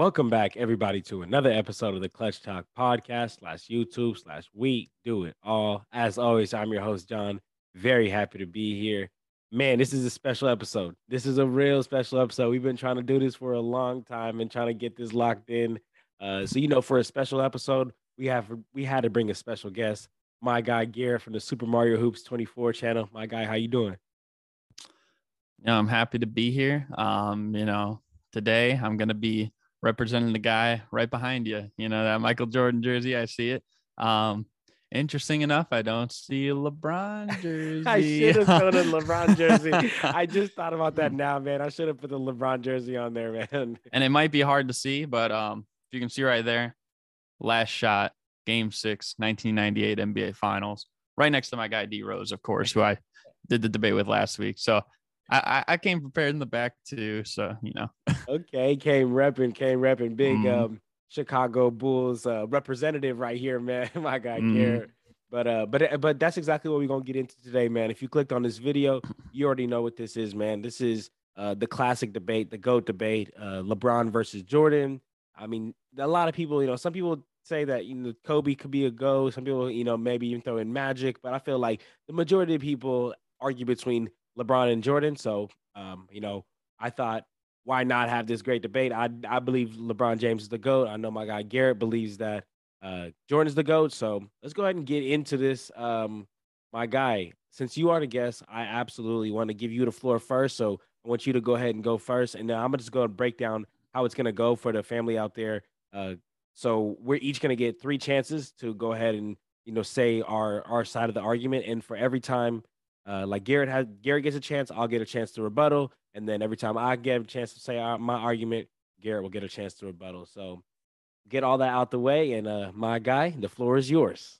Welcome back, everybody, to another episode of the Clutch Talk podcast slash YouTube slash We Do It All. As always, I'm your host, John. Very happy to be here. Man, this is a special episode. This is a real special episode. We've been trying to do this for a long time and trying to get this locked in. Uh, so, you know, for a special episode, we have we had to bring a special guest, my guy Garrett from the Super Mario Hoops 24 channel. My guy, how you doing? Yeah, I'm happy to be here. Um, you know, today I'm gonna be representing the guy right behind you. You know, that Michael Jordan jersey, I see it. Um, interesting enough, I don't see a LeBron jersey. I should have put a LeBron jersey. I just thought about that now, man. I should have put the LeBron jersey on there, man. And it might be hard to see, but um, if you can see right there, last shot, game six, 1998 NBA Finals, right next to my guy D Rose, of course, who I did the debate with last week. So I, I came prepared in the back too, so you know. okay, came repping, came repping, big mm. um Chicago Bulls uh, representative right here, man. My guy mm. Garrett. But uh, but uh, but that's exactly what we're gonna get into today, man. If you clicked on this video, you already know what this is, man. This is uh the classic debate, the GOAT debate, uh LeBron versus Jordan. I mean, a lot of people, you know, some people say that you know Kobe could be a GOAT. Some people, you know, maybe even throw in Magic, but I feel like the majority of people argue between LeBron and Jordan. So, um, you know, I thought, why not have this great debate? I I believe LeBron James is the goat. I know my guy Garrett believes that uh, Jordan is the goat. So let's go ahead and get into this. Um, my guy, since you are the guest, I absolutely want to give you the floor first. So I want you to go ahead and go first, and then I'm just going to break down how it's going to go for the family out there. Uh, so we're each going to get three chances to go ahead and you know say our our side of the argument, and for every time uh, like Garrett has Garrett gets a chance, I'll get a chance to rebuttal, and then every time I get a chance to say my argument, Garrett will get a chance to rebuttal. So get all that out the way, and uh, my guy, the floor is yours.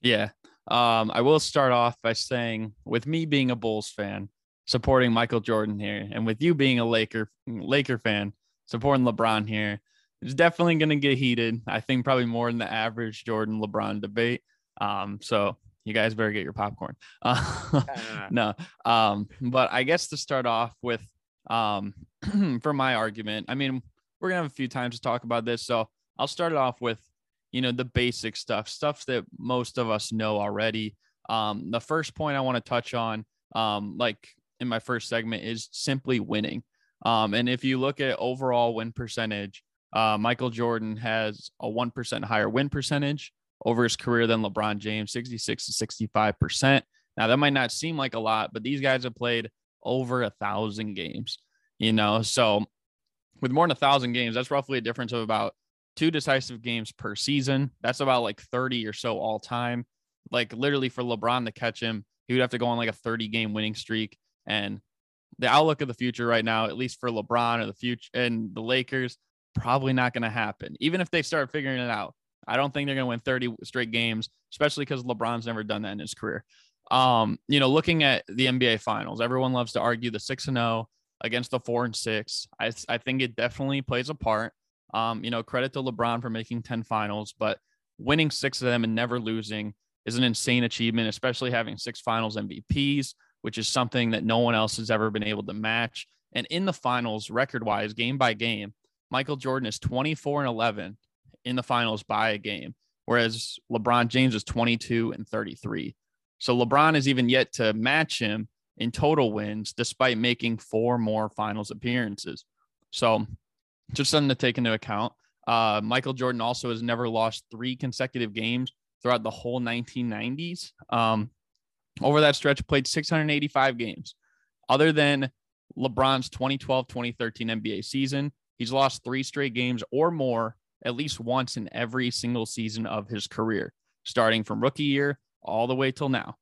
Yeah, um, I will start off by saying, with me being a Bulls fan, supporting Michael Jordan here, and with you being a Laker Laker fan, supporting LeBron here, it's definitely going to get heated. I think probably more than the average Jordan LeBron debate. Um, so you guys better get your popcorn. Uh, no, um, but I guess to start off with, um, for my argument, I mean, we're gonna have a few times to talk about this, so I'll start it off with, you know, the basic stuff, stuff that most of us know already. Um, the first point I want to touch on, um, like in my first segment, is simply winning. Um, and if you look at overall win percentage, uh, Michael Jordan has a 1% higher win percentage over his career than LeBron James, 66 to 65%. Now, that might not seem like a lot, but these guys have played over a thousand games, you know? So, with more than a thousand games, that's roughly a difference of about two decisive games per season. That's about like 30 or so all time. Like, literally, for LeBron to catch him, he would have to go on like a 30 game winning streak. And the outlook of the future right now, at least for LeBron or the future and the Lakers, probably not going to happen. Even if they start figuring it out, I don't think they're going to win 30 straight games, especially because LeBron's never done that in his career. Um, you know, looking at the NBA finals, everyone loves to argue the 6 and 0 against the 4 and 6. I, I think it definitely plays a part. Um, you know, credit to LeBron for making 10 finals, but winning six of them and never losing is an insane achievement, especially having six finals MVPs, which is something that no one else has ever been able to match. And in the finals, record wise, game by game, Michael Jordan is 24 and 11 in the finals by a game, whereas LeBron James is 22 and 33. So LeBron is even yet to match him in total wins, despite making four more finals appearances. So just something to take into account. Uh, Michael Jordan also has never lost three consecutive games throughout the whole 1990s. Um, over that stretch, played 685 games. Other than LeBron's 2012 2013 NBA season, he's lost three straight games or more at least once in every single season of his career, starting from rookie year all the way till now.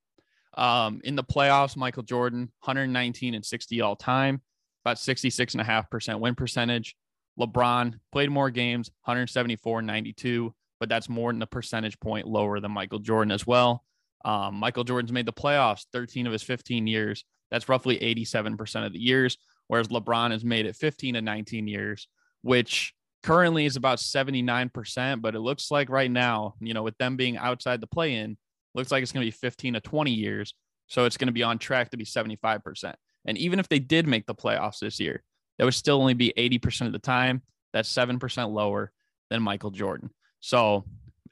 Um, in the playoffs, Michael Jordan, 119 and 60 all time, about 66.5% win percentage. LeBron played more games, 174 and 92, but that's more than a percentage point lower than Michael Jordan as well. Um, Michael Jordan's made the playoffs 13 of his 15 years. That's roughly 87% of the years, whereas LeBron has made it 15 to 19 years, which currently is about 79%, but it looks like right now, you know, with them being outside the play in, looks like it's going to be 15 to 20 years. So it's going to be on track to be 75%. And even if they did make the playoffs this year, that would still only be 80% of the time. That's 7% lower than Michael Jordan. So,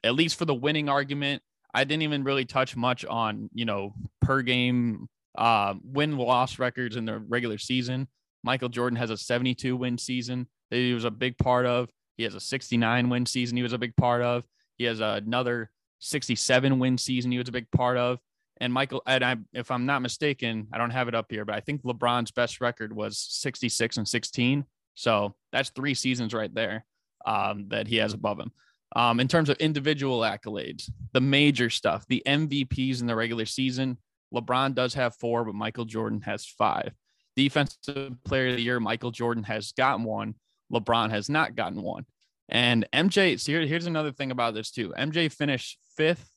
at least for the winning argument, I didn't even really touch much on, you know, per game uh, win loss records in the regular season. Michael Jordan has a 72 win season that he was a big part of. He has a 69 win season he was a big part of. He has another 67 win season he was a big part of. And Michael, and I, if I'm not mistaken, I don't have it up here, but I think LeBron's best record was 66 and 16. So that's three seasons right there um, that he has above him. Um, in terms of individual accolades, the major stuff, the MVPs in the regular season, LeBron does have four, but Michael Jordan has five. Defensive player of the year, Michael Jordan has gotten one. LeBron has not gotten one. And MJ, so here, here's another thing about this too. MJ finished fifth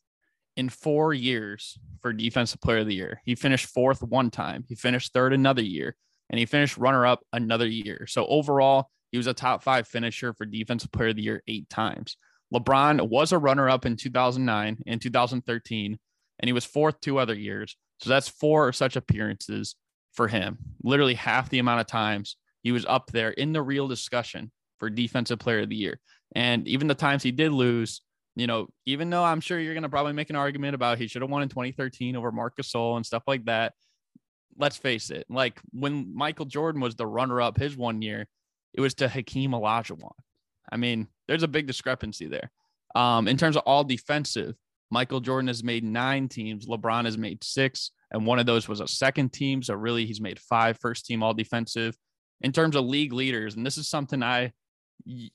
in four years for defensive player of the year. He finished fourth one time. He finished third another year, and he finished runner up another year. So overall, he was a top five finisher for defensive player of the year eight times. LeBron was a runner up in 2009 and 2013, and he was fourth two other years. So that's four such appearances for him. Literally half the amount of times he was up there in the real discussion for defensive player of the year. And even the times he did lose, you know, even though I'm sure you're going to probably make an argument about he should have won in 2013 over Marc Gasol and stuff like that. Let's face it. Like when Michael Jordan was the runner up his one year, it was to Hakeem Olajuwon. I mean, there's a big discrepancy there. Um, in terms of all defensive, Michael Jordan has made nine teams. LeBron has made six, and one of those was a second team. So really, he's made five first team all defensive. In terms of league leaders, and this is something I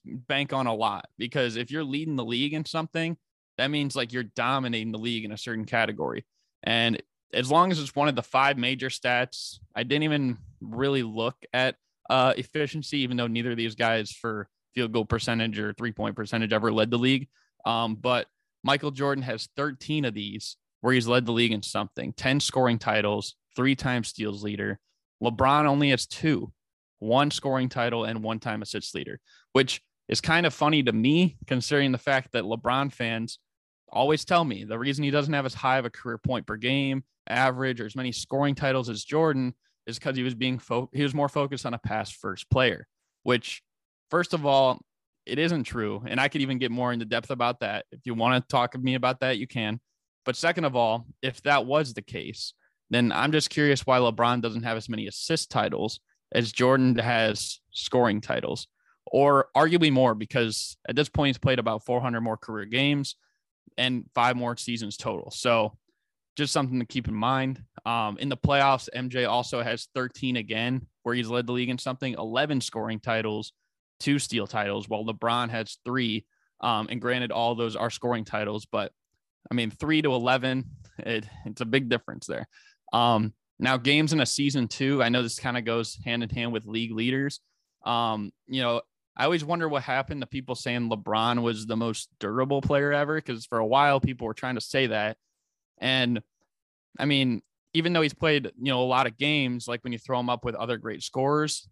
bank on a lot because if you're leading the league in something, that means like you're dominating the league in a certain category. And as long as it's one of the five major stats, I didn't even really look at uh, efficiency, even though neither of these guys for field goal percentage or three point percentage ever led the league. Um, but Michael Jordan has 13 of these where he's led the league in something 10 scoring titles, three times steals leader. LeBron only has two, one scoring title and one time assist leader, which is kind of funny to me considering the fact that LeBron fans always tell me the reason he doesn't have as high of a career point per game average or as many scoring titles as Jordan is because he was being fo- he was more focused on a pass first player, which first of all it isn't true. And I could even get more into depth about that. If you want to talk to me about that, you can. But second of all, if that was the case, then I'm just curious why LeBron doesn't have as many assist titles as Jordan has scoring titles, or arguably more, because at this point he's played about 400 more career games and five more seasons total. So just something to keep in mind. Um, in the playoffs, MJ also has 13 again, where he's led the league in something, 11 scoring titles, two steal titles, while LeBron has three. Um, and granted, all those are scoring titles, but I mean, three to 11, it, it's a big difference there. Um, now, games in a season two, I know this kind of goes hand in hand with league leaders. Um, you know, I always wonder what happened to people saying LeBron was the most durable player ever, because for a while people were trying to say that. And I mean, even though he's played, you know, a lot of games, like when you throw him up with other great scorers,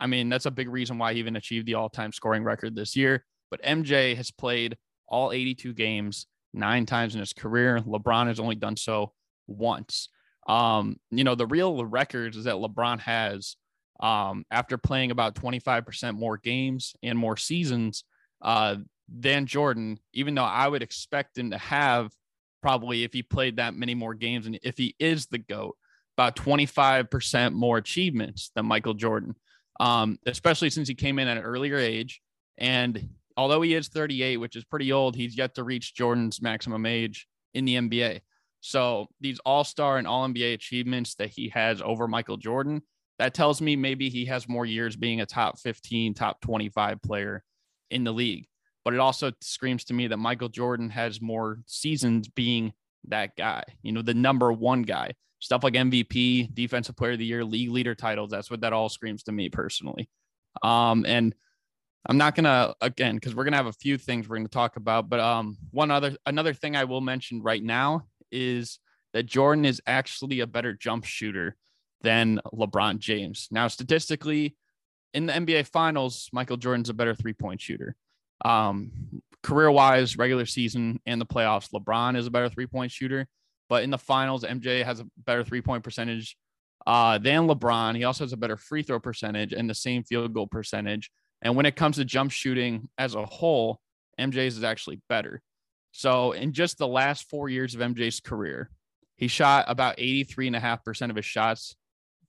I mean, that's a big reason why he even achieved the all time scoring record this year. But MJ has played all 82 games nine times in his career. LeBron has only done so once. Um, you know, the real records is that LeBron has um, after playing about 25% more games and more seasons uh, than Jordan, even though I would expect him to have probably if he played that many more games and if he is the GOAT, about 25% more achievements than Michael Jordan um, especially since he came in at an earlier age. And although he is 38, which is pretty old, he's yet to reach Jordan's maximum age in the NBA. So these all star and all NBA achievements that he has over Michael Jordan, that tells me maybe he has more years being a top 15, top 25 player in the league. But it also screams to me that Michael Jordan has more seasons being that guy, you know, the number one guy stuff like MVP, defensive player of the year, league leader titles. That's what that all screams to me personally. Um, and I'm not gonna again because we're gonna have a few things we're gonna talk about, but um, one other another thing I will mention right now is that Jordan is actually a better jump shooter than LeBron James. Now, statistically, in the NBA Finals, Michael Jordan's a better three point shooter. Um, career wise, regular season and the playoffs, LeBron is a better three point shooter. But in the finals, MJ has a better three point percentage uh, than LeBron. He also has a better free throw percentage and the same field goal percentage And when it comes to jump shooting as a whole, MJ's is actually better. So in just the last four years of MJ's career, he shot about 83.5% of his shots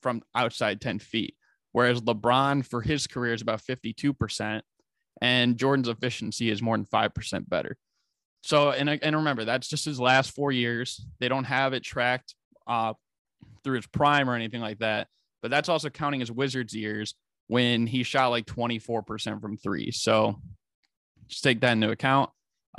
from outside 10 feet, whereas LeBron for his career is about 52%, and Jordan's efficiency is more than 5% better. So, and, and remember, that's just his last four years. They don't have it tracked uh, through his prime or anything like that, but that's also counting his Wizards years when he shot like 24% from three. So just take that into account.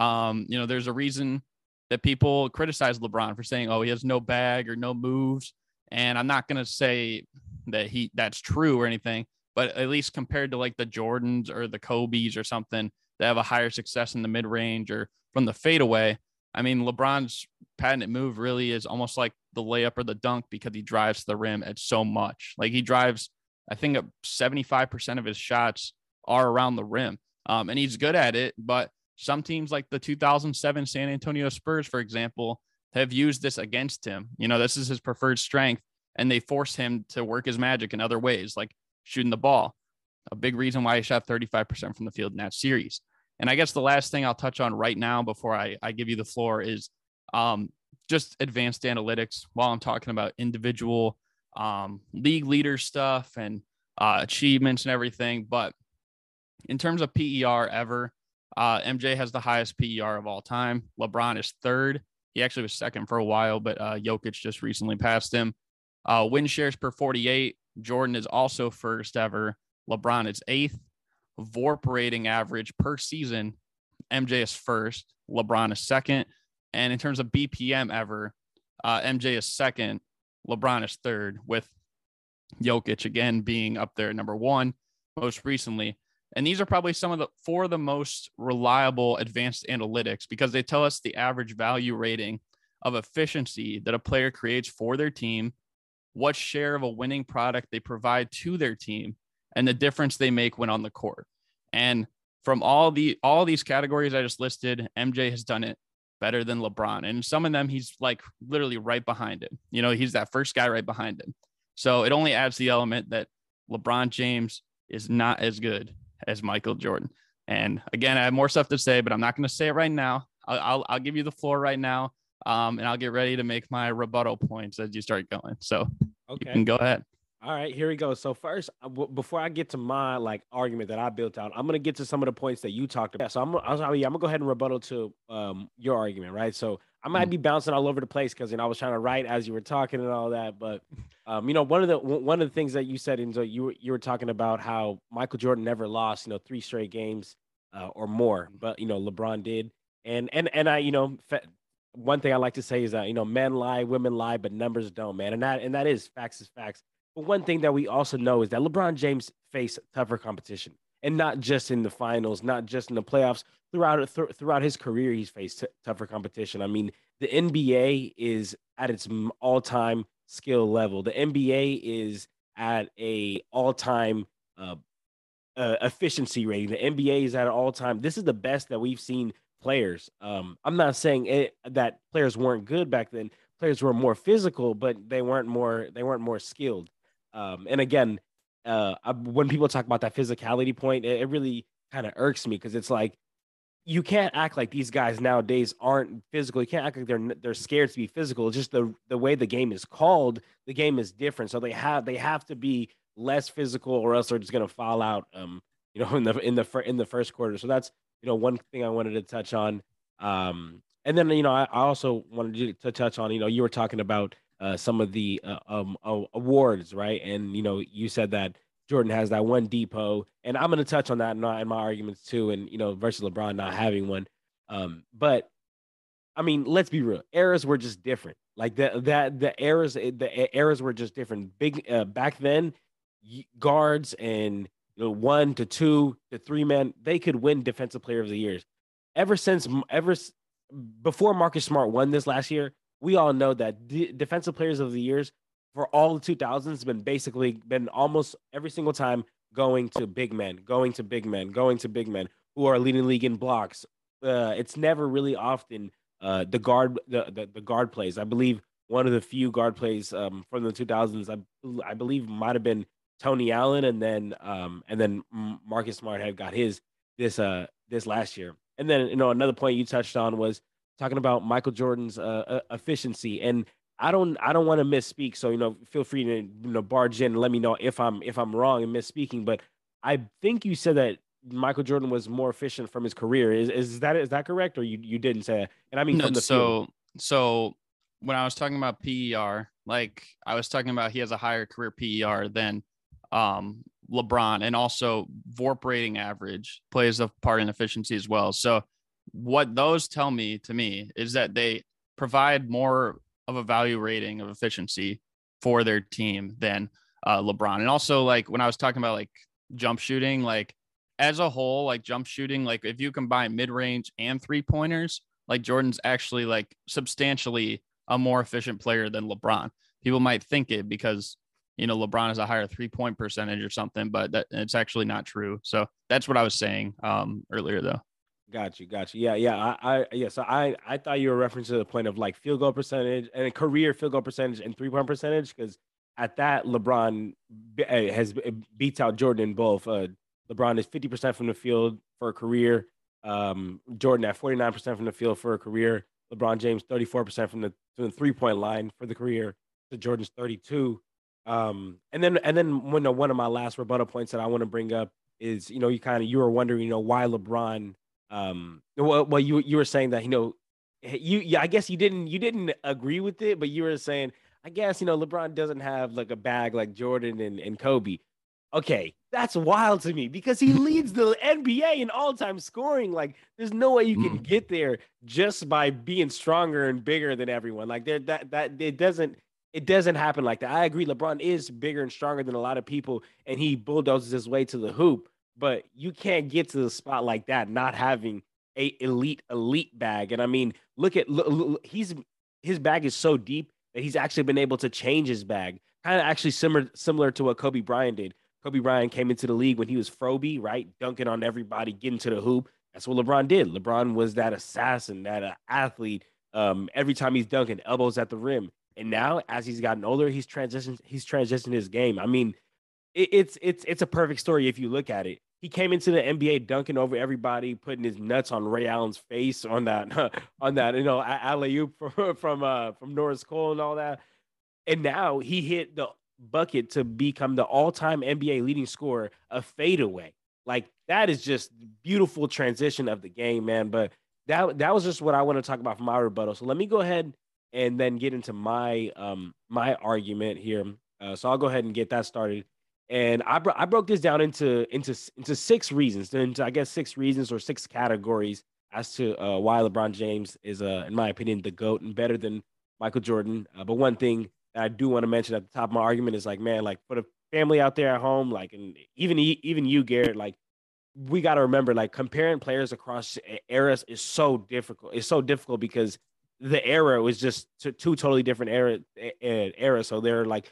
Um, you know, there's a reason that people criticize LeBron for saying, oh, he has no bag or no moves. And I'm not to say that he that's true or anything, but at least compared to like the Jordans or the Kobe's or something that have a higher success in the mid range or from the fadeaway. I mean, LeBron's patented move really is almost like the layup or the dunk because he drives the rim at so much. Like he drives, I think 75% of his shots are around the rim. Um, and he's good at it, but some teams like the 2007 San Antonio Spurs, for example, have used this against him. You know, this is his preferred strength, and they force him to work his magic in other ways, like shooting the ball. A big reason why he shot 35% from the field in that series. And I guess the last thing I'll touch on right now before I, I give you the floor is um, just advanced analytics while I'm talking about individual um, league leader stuff and uh, achievements and everything. But in terms of PER ever, uh, MJ has the highest PER of all time. LeBron is third. He actually was second for a while, but uh, Jokic just recently passed him. Uh, win shares per 48. Jordan is also first ever. LeBron is eighth. VORP rating average per season, MJ is first, LeBron is second. And in terms of BPM ever, uh, MJ is second, LeBron is third, with Jokic again being up there number one most recently. And these are probably some of the four of the most reliable advanced analytics because they tell us the average value rating of efficiency that a player creates for their team, what share of a winning product they provide to their team, and the difference they make when on the court. And from all the all these categories I just listed, MJ has done it better than LeBron. And some of them he's like literally right behind him. You know, he's that first guy right behind him. So it only adds the element that LeBron James is not as good as Michael Jordan. And again, I have more stuff to say, but I'm not going to say it right now. I'll, I'll, I'll, give you the floor right now. Um, and I'll get ready to make my rebuttal points as you start going. So okay. you can go ahead. All right, here we go. So first, uh, w- before I get to my like argument that I built out, I'm gonna get to some of the points that you talked about. So I'm, I'm, yeah, I'm gonna go ahead and rebuttal to um your argument, right? So I might mm-hmm. be bouncing all over the place because you know I was trying to write as you were talking and all that, but um, you know one of the one of the things that you said, and so you were you were talking about how Michael Jordan never lost, you know, three straight games uh, or more, but you know LeBron did, and and and I, you know, fe- one thing I like to say is that you know men lie, women lie, but numbers don't, man, and that and that is facts is facts. But one thing that we also know is that LeBron James faced tougher competition, and not just in the finals, not just in the playoffs. Throughout th- throughout his career, he's faced t- tougher competition. I mean, the NBA is at its all time skill level. The NBA is at a all time uh, uh, efficiency rating. The NBA is at an all time. This is the best that we've seen players. Um, I'm not saying it, that players weren't good back then. Players were more physical, but they weren't more they weren't more skilled. Um, and again, uh, when people talk about that physicality point, it, it really kind of irks me because it's like you can't act like these guys nowadays aren't physical. You can't act like they're they're scared to be physical. It's just the the way the game is called, the game is different. So they have they have to be less physical, or else they're just gonna fall out. Um, you know, in the in the in the first quarter. So that's you know one thing I wanted to touch on. Um, and then you know I, I also wanted to touch on you know you were talking about uh, some of the uh, um, awards, right? And you know, you said that Jordan has that one DPOY, and I'm going to touch on that in my, in my, arguments too. And you know, versus LeBron not having one, um, but I mean, let's be real. Eras were just different. Like the that the eras the eras were just different. Big uh, back then, guards and you know, one to two to three men they could win defensive player of the years. Ever since ever before Marcus Smart won this last year, we all know that the defensive players of the years for all the 2000s been basically been almost every single time going to big men, going to big men, going to big men who are leading league in blocks. Uh, it's never really often uh, the guard the, the, the guard plays. I believe one of the few guard plays um, from the 2000s, I, I believe might have been Tony Allen, and then um, and then Marcus Smart had got his this uh this last year. And then you know another point you touched on was talking about Michael Jordan's uh, efficiency, and I don't I don't want to misspeak, so you know feel free to you know barge in and let me know if I'm if I'm wrong in misspeaking. But I think you said that Michael Jordan was more efficient from his career. Is is that is that correct, or you you didn't say that? And I mean no, from the so field. so when I was talking about PER, like I was talking about, he has a higher career PER than um, LeBron, and also VORP rating average plays a part in efficiency as well. So what those tell me to me is that they provide more of a value rating of efficiency for their team than uh, LeBron. And also, like when I was talking about like jump shooting, like as a whole, like jump shooting, like if you combine mid range and three pointers, like Jordan's actually like substantially a more efficient player than LeBron. People might think it because you know LeBron has a higher three point percentage or something, but that it's actually not true. So that's what I was saying um, earlier, though. Got you, got you. Yeah, yeah. I, I, yeah. So I, I thought you were referencing to the point of like field goal percentage and career field goal percentage and three point percentage because at that LeBron eh, has eh, beats out Jordan in both. Uh, LeBron is fifty percent from the field for a career. Um, Jordan at forty nine percent from the field for a career. LeBron James 34% from the, from the three point line for the career to Jordan's 32. Um, and then and then one of my last rebuttal points that I want to bring up is, you know, you kind of you were wondering, you know, why LeBron um well, well you you were saying that, you know, you yeah, I guess you didn't you didn't agree with it, but you were saying, I guess, you know, LeBron doesn't have like a bag like Jordan and, and Kobe. Okay, that's wild to me because he leads the NBA in all-time scoring. Like, there's no way you can mm. get there just by being stronger and bigger than everyone. Like, there that that it doesn't it doesn't happen like that. I agree. LeBron is bigger and stronger than a lot of people, and he bulldozes his way to the hoop. But you can't get to the spot like that not having a elite elite bag. And I mean, look at look, look, he's his bag is so deep that he's actually been able to change his bag, kind of actually similar similar to what Kobe Bryant did. Kobe Bryant came into the league when he was Froby, right? Dunking on everybody, getting to the hoop. That's what LeBron did. LeBron was that assassin, that uh, athlete. Um, every time he's dunking, elbows at the rim. And now, as he's gotten older, he's transitioned. He's transitioned his game. I mean, it, it's it's it's a perfect story if you look at it. He came into the NBA dunking over everybody, putting his nuts on Ray Allen's face on that on that you know alley oop from from uh, from Norris Cole and all that. And now he hit the bucket to become the all-time NBA leading scorer a fadeaway. Like that is just beautiful transition of the game, man. But that that was just what I want to talk about for my rebuttal. So let me go ahead and then get into my um my argument here. Uh, so I'll go ahead and get that started. And I bro- I broke this down into into into six reasons, into I guess six reasons or six categories as to uh, why LeBron James is, uh, in my opinion, the goat and better than Michael Jordan. Uh, but one thing I do want to mention at the top of my argument is like, man, like for the family out there at home, like, and even even you, Garrett, like, we got to remember, like, comparing players across eras is so difficult. It's so difficult because the era was just two totally different era era. So they're like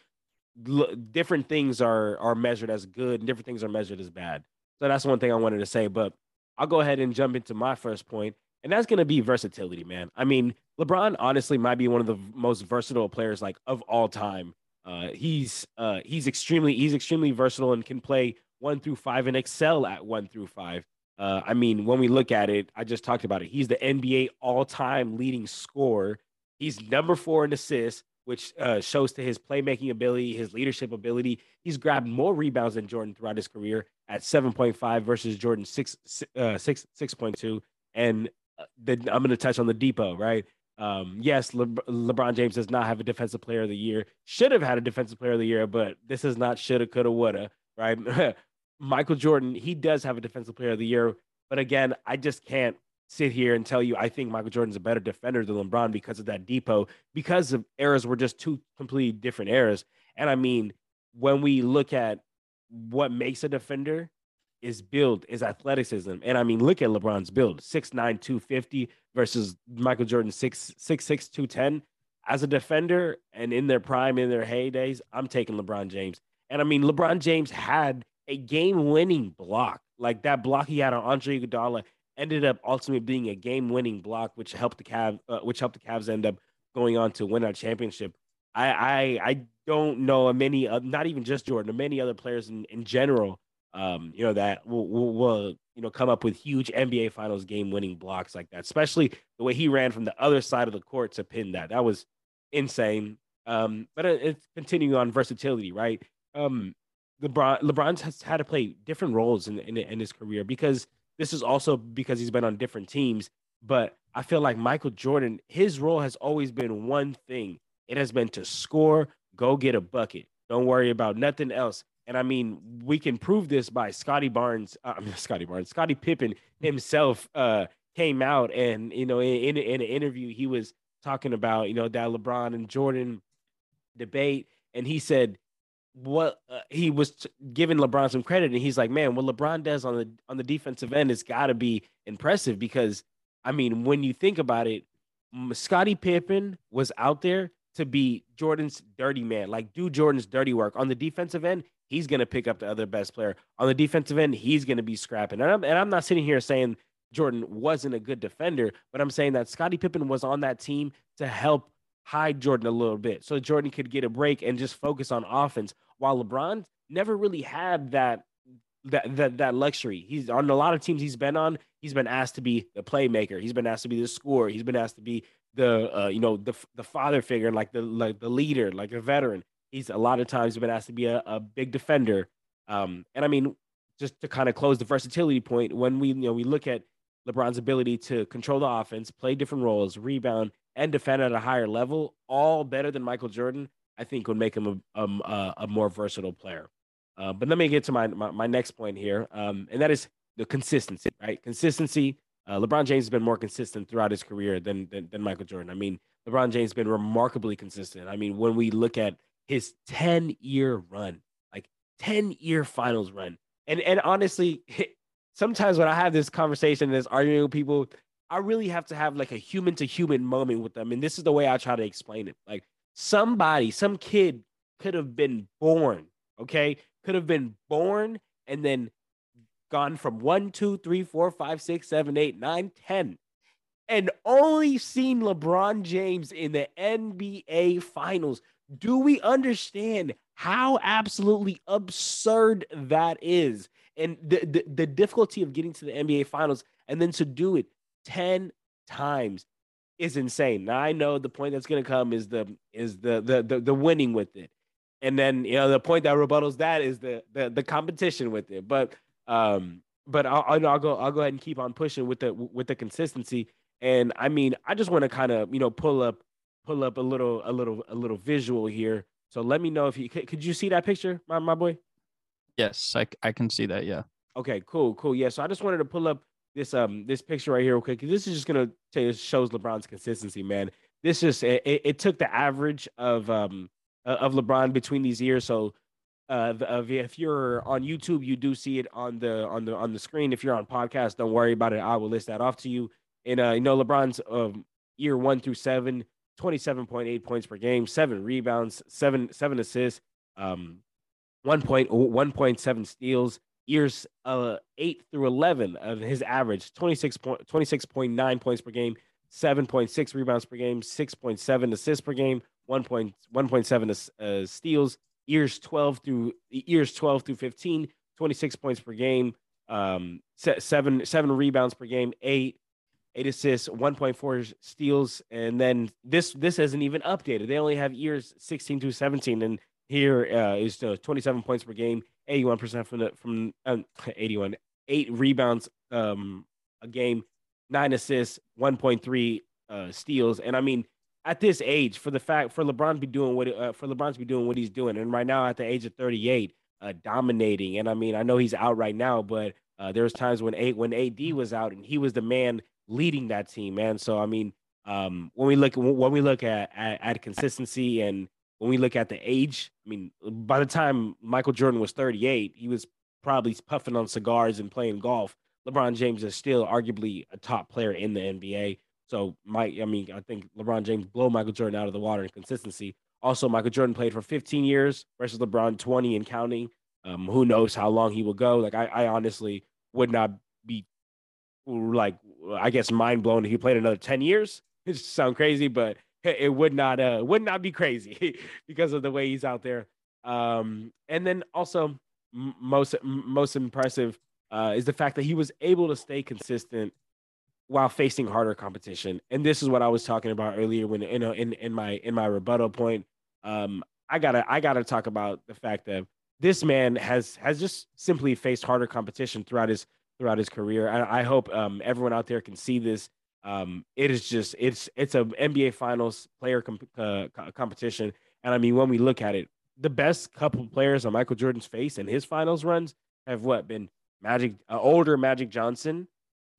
different things are are measured as good, and different things are measured as bad. So that's one thing I wanted to say. But I'll go ahead and jump into my first point, and that's going to be versatility, man. I mean, LeBron honestly might be one of the most versatile players like of all time. Uh, he's uh, he's extremely he's extremely versatile and can play one through five and excel at one through five. Uh, I mean, when we look at it, I just talked about it. He's the NBA all-time leading scorer. He's number four in assists, which uh, shows to his playmaking ability, his leadership ability. He's grabbed more rebounds than Jordan throughout his career at 7.5 versus Jordan 6, uh, 6, 6.2. And uh, the, I'm going to touch on the DPOY, right? Um, yes, Le- LeBron James does not have a defensive player of the year. Should have had a defensive player of the year, but this is not shoulda, coulda, woulda, right? Michael Jordan, he does have a defensive player of the year, but again, I just can't sit here and tell you I think Michael Jordan's a better defender than LeBron because of that DPOY, because of eras were just two completely different eras. And I mean, when we look at what makes a defender, is build, is athleticism. And I mean, look at LeBron's build 6'9, 250 versus Michael Jordan 6'6, 210. As a defender and in their prime, in their heydays, I'm taking LeBron James. And I mean, LeBron James had a game winning block. Like that block he had on Andre Iguodala ended up ultimately being a game winning block, which helped the Cavs, uh, which helped the Cavs end up going on to win our championship. I, I, I don't know many, uh, not even just Jordan, many other players in, in general, um, you know, that will, will, will, you know, come up with huge NBA Finals game winning blocks like that, especially the way he ran from the other side of the court to pin that. That was insane. Um, but it's continuing on versatility, right? Um, LeBron LeBron has had to play different roles in, in in his career because this is also because he's been on different teams. But I feel like Michael Jordan, his role has always been one thing. It has been to score, go get a bucket. Don't worry about nothing else. And I mean, we can prove this by Scottie Barnes. Uh, I mean, Scottie Barnes, Scottie Pippen himself uh, came out and you know in, in an interview he was talking about you know that LeBron and Jordan debate, and he said what uh, he was t- giving LeBron some credit, and he's like, man, what LeBron does on the on the defensive end has got to be impressive because I mean, when you think about it, Scottie Pippen was out there to be Jordan's dirty man, like do Jordan's dirty work on the defensive end. He's gonna pick up the other best player on the defensive end. He's gonna be scrapping, and I'm and I'm not sitting here saying Jordan wasn't a good defender, but I'm saying that Scottie Pippen was on that team to help hide Jordan a little bit so Jordan could get a break and just focus on offense while LeBron never really had that that that that luxury. He's on a lot of teams he's been on. He's been asked to be the playmaker. He's been asked to be the scorer. He's been asked to be the uh, you know the the father figure, like the like the leader, like a veteran. He's a lot of times been asked to be a, a big defender. Um, and I mean, just to kind of close the versatility point, when we you know we look at LeBron's ability to control the offense, play different roles, rebound, and defend at a higher level, all better than Michael Jordan. I think would make him a, a, a more versatile player. Uh, but let me get to my, my, my next point here, um, and that is the consistency, right? Consistency. Uh, LeBron James has been more consistent throughout his career than, than, than Michael Jordan. I mean, LeBron James has been remarkably consistent. I mean, when we look at his 10 year run, like 10 year finals run, and and honestly, sometimes when I have this conversation, this arguing with people, I really have to have like a human to human moment with them, and this is the way I try to explain it. Like somebody, some kid could have been born, okay? Could have been born and then gone from one, two, three, four, five, six, seven, eight, nine, ten, and only seen LeBron James in the NBA finals. Do we understand how absolutely absurd that is? And the, the, the difficulty of getting to the NBA finals and then to do it 10 times is insane. Now I know the point that's going to come is the is the, the the the winning with it, and then you know the point that rebuttals that is the the the competition with it. But um, but I'll, I'll go I'll go ahead and keep on pushing with the with the consistency. And I mean, I just want to kind of you know pull up pull up a little a little a little visual here. So let me know if you could you see that picture, my my boy. Yes, I I can see that. Yeah. Okay, cool, cool. Yeah. So I just wanted to pull up this um this picture right here real quick. This is just gonna tell you shows LeBron's consistency, man. This just it, it took the average of um of LeBron between these years. So uh, if you're on YouTube, you do see it on the on the on the screen. If you're on podcast, don't worry about it. I will list that off to you. And uh, you know, LeBron's um, year one through seven, 27.8 points per game, seven rebounds, seven seven assists, um, 1.1.7 steals, years uh, 8 through 11 of his average 26 point, 26.9 points per game 7.6 rebounds per game 6.7 assists per game 1.1.7 uh, steals years 12 through years 12 through 15 26 points per game um, seven seven rebounds per game eight eight assists 1.4 steals and then this this isn't even updated. They only have years 16 to 17 and here uh, is uh, 27 points per game 81% from the from um, 81 eight rebounds um a game nine assists 1.3 uh steals. And i mean at this age for the fact for lebron to be doing what uh, for lebron to be doing what he's doing and right now at the age of 38 uh dominating. And i mean i know he's out right now but uh there was times when eight when ad was out and he was the man leading that team man. So i mean um when we look when we look at, at, at consistency and when we look at the age, I mean, by the time Michael Jordan was 38, he was probably puffing on cigars and playing golf. LeBron James is still arguably a top player in the NBA. So, Mike, I mean, I think LeBron James blow Michael Jordan out of the water in consistency. Also, Michael Jordan played for 15 years versus LeBron 20 and counting. Um, who knows how long he will go? Like, I, I honestly would not be like, I guess, mind blown if he played another 10 years. It sound crazy, but it would not uh would not be crazy because of the way he's out there. Um, and then also most most impressive uh, is the fact that he was able to stay consistent while facing harder competition. And this is what I was talking about earlier when you know in in my in my rebuttal point. Um, I gotta I gotta talk about the fact that this man has has just simply faced harder competition throughout his throughout his career. I, I hope um, everyone out there can see this. Um, it is just it's it's a NBA Finals player comp- uh, competition, and I mean when we look at it, the best couple players on Michael Jordan's face in his finals runs have what been Magic, uh, older Magic Johnson,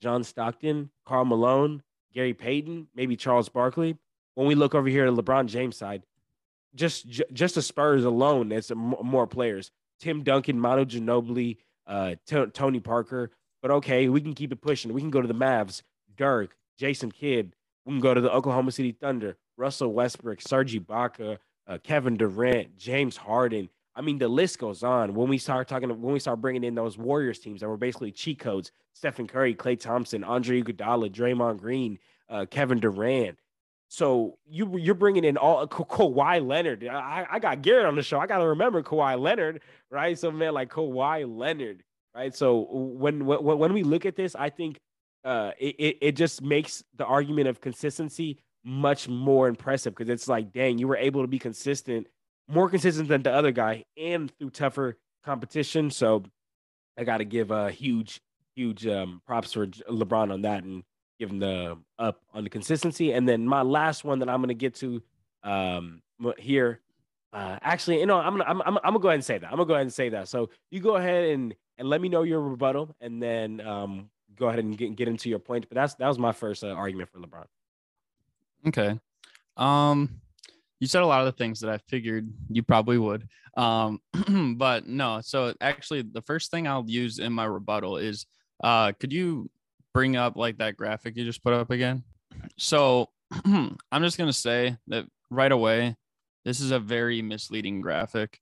John Stockton, Karl Malone, Gary Payton, maybe Charles Barkley. When we look over here at LeBron James side, just just the Spurs alone, there's more players. Tim Duncan, Manu Ginobili, uh, T- Tony Parker. But okay, we can keep it pushing. We can go to the Mavs, Dirk, Jason Kidd. We can go to the Oklahoma City Thunder, Russell Westbrook, Serge Ibaka, uh, Kevin Durant, James Harden. I mean, the list goes on. When we start talking, when we start bringing in those Warriors teams that were basically cheat codes: Stephen Curry, Klay Thompson, Andre Iguodala, Draymond Green, uh, Kevin Durant. So you you're bringing in all Ka- Kawhi Leonard. I, I got Garrett on the show. I got to remember Kawhi Leonard, right? So man, like Kawhi Leonard, right? So when when when we look at this, I think uh, it it just makes the argument of consistency much more impressive because it's like, dang, you were able to be consistent, more consistent than the other guy, and through tougher competition. So I got to give a huge, huge um, props for LeBron on that and give the up on the consistency. And then my last one that I'm going to get to um, here. Uh, actually, you know, I'm gonna I'm, I'm, I'm gonna go ahead and say that. I'm gonna go ahead and say that. So you go ahead and and let me know your rebuttal, and then um, go ahead and get, get into your point. But that's that was my first uh, argument for LeBron. Okay. Um, you said a lot of the things that I figured you probably would. Um, but no. So actually, the first thing I'll use in my rebuttal is, uh, could you bring up like that graphic you just put up again? So I'm just gonna say that right away, this is a very misleading graphic.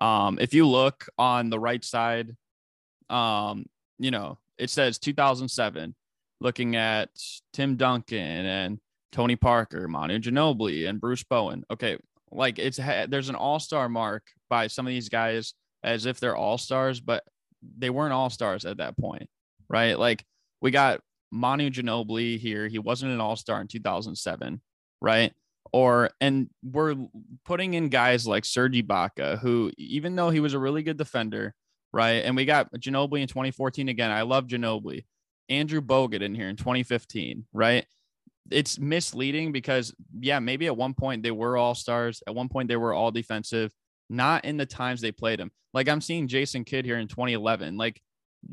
Um, if you look on the right side, um, you know, it says 2007, looking at Tim Duncan and Tony Parker, Manu Ginobili, and Bruce Bowen. Okay, like it's there's an all star mark by some of these guys as if they're all stars, but they weren't all stars at that point, right? Like we got Manu Ginobili here. He wasn't an all star in 2007, right? Or and we're putting in guys like Serge Ibaka, who even though he was a really good defender, right? And we got Ginobili in 2014 again. I love Ginobili. Andrew Bogut in here in 2015, right? it's misleading because yeah, maybe at one point they were all stars. At one point they were all defensive. Not in the times they played him. Like I'm seeing Jason Kidd here in 2011. Like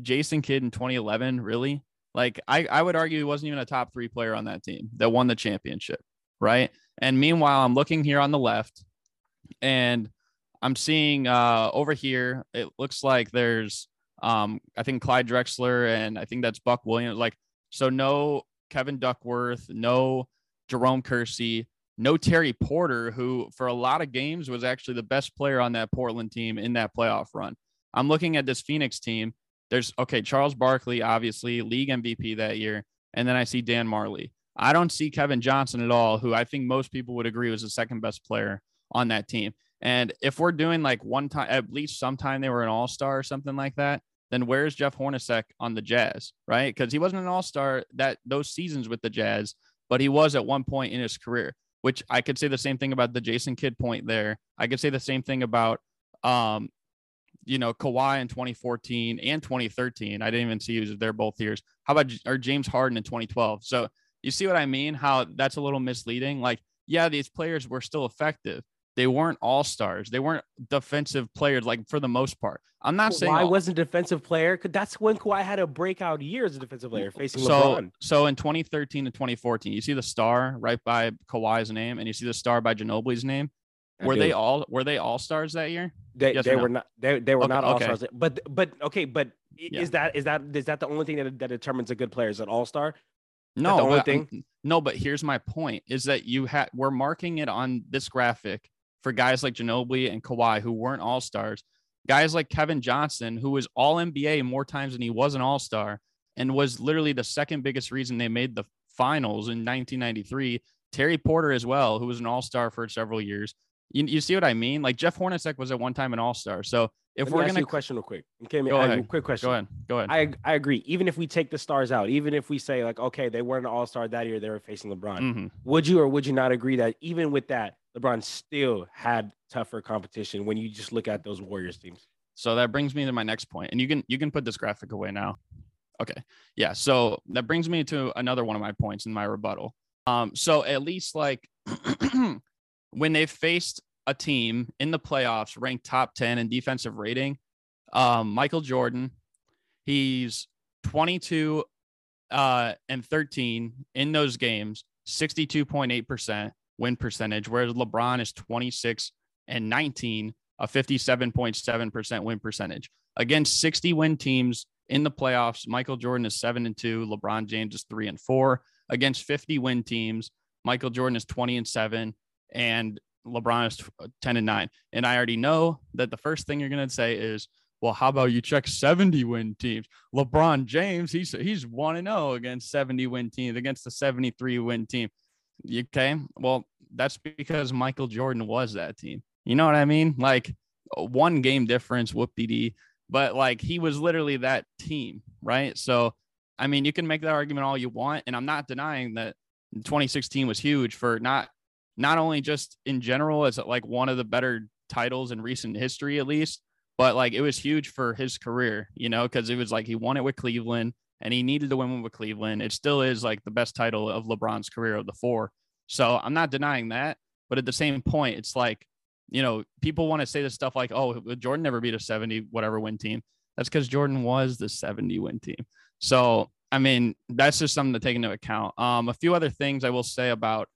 Jason Kidd in 2011, really? Like I, I would argue he wasn't even a top three player on that team that won the championship, right? And meanwhile, I'm looking here on the left, and I'm seeing uh, over here. It looks like there's um, I think Clyde Drexler and I think that's Buck Williams. Like so, no Kevin Duckworth, no Jerome Kersey, no Terry Porter, who for a lot of games was actually the best player on that Portland team in that playoff run. I'm looking at this Phoenix team. There's okay, Charles Barkley, obviously league MVP that year. And then I see Dan Majerle. I don't see Kevin Johnson at all, who I think most people would agree was the second best player on that team. And if we're doing like one time, at least sometime they were an all star or something like that, then where's Jeff Hornacek on the Jazz, right? Because he wasn't an All Star that those seasons with the Jazz, but he was at one point in his career. Which I could say the same thing about the Jason Kidd point there. I could say the same thing about, um, you know, Kawhi in 2014 and 2013. I didn't even see he was there both years. How about or James Harden in 2012? So you see what I mean? How that's a little misleading. Like, yeah, these players were still effective, they weren't all stars. They weren't defensive players, like for the most part. I'm not saying I wasn't a defensive player. That's when Kawhi had a breakout year as a defensive player facing so, LeBron. So in 2013 to 2014, you see the star right by Kawhi's name, and you see the star by Ginobili's name. were they all were they all stars that year? They, yes they were not. They, they were okay, not all stars. But but okay, but yeah. is that is that is that the only thing that that determines a good player? Is an all star? No, the only thing. No, but here's my point: is that you had we're marking it on this graphic for guys like Ginobili and Kawhi who weren't all stars. Guys like Kevin Johnson, who was all NBA more times than he was an all star and was literally the second biggest reason they made the finals in 1993 Terry Porter as well, who was an All Star for several years. You, you see what I mean? Like Jeff Hornacek was at one time an All Star. So if we're gonna you a question real quick. Okay, Go I- ahead. quick question. go ahead, go ahead. I I agree. Even if we take the stars out, even if we say like, okay, they weren't an all star that year, they were facing LeBron. Mhm. Would you or would you not agree that even with that, LeBron still had tougher competition when you just look at those Warriors teams? So that brings me to my next point, and you can you can put this graphic away now. Okay, yeah. So that brings me to another one of my points in my rebuttal. Um, so at least like when they faced a team in the playoffs ranked top ten in defensive rating, um, Michael Jordan, he's twenty two uh, and thirteen in those games, sixty two point eight percent win percentage, whereas LeBron is twenty six and nineteen a 57.7% win percentage against 60 win teams in the playoffs. Michael Jordan is 7 and 2, LeBron James is 3 and 4 against 50 win teams. Michael Jordan is 20 and 7 and LeBron is 10 and 9. And I already know that the first thing you're going to say is, well, how about you check 70 win teams? LeBron James, he's he's 1 and 0 against 70 win teams, against the 73 win team. Okay? Well, that's because Michael Jordan was that team. You know what I mean? Like uh, one game difference, whoop dee But like he was literally that team, right? So, I mean, you can make that argument all you want, and I'm not denying that 2016 was huge for not not only just in general as like one of the better titles in recent history, at least, but like it was huge for his career, you know, because it was like he won it with Cleveland and he needed to win with Cleveland. It still is like the best title of LeBron's career of the four. So I'm not denying that. But at the same point, it's like you know, people want to say this stuff like, oh, Jordan never beat a 70 whatever win team. That's because Jordan was the 70 win team. So, I mean, that's just something to take into account. Um, a few other things I will say about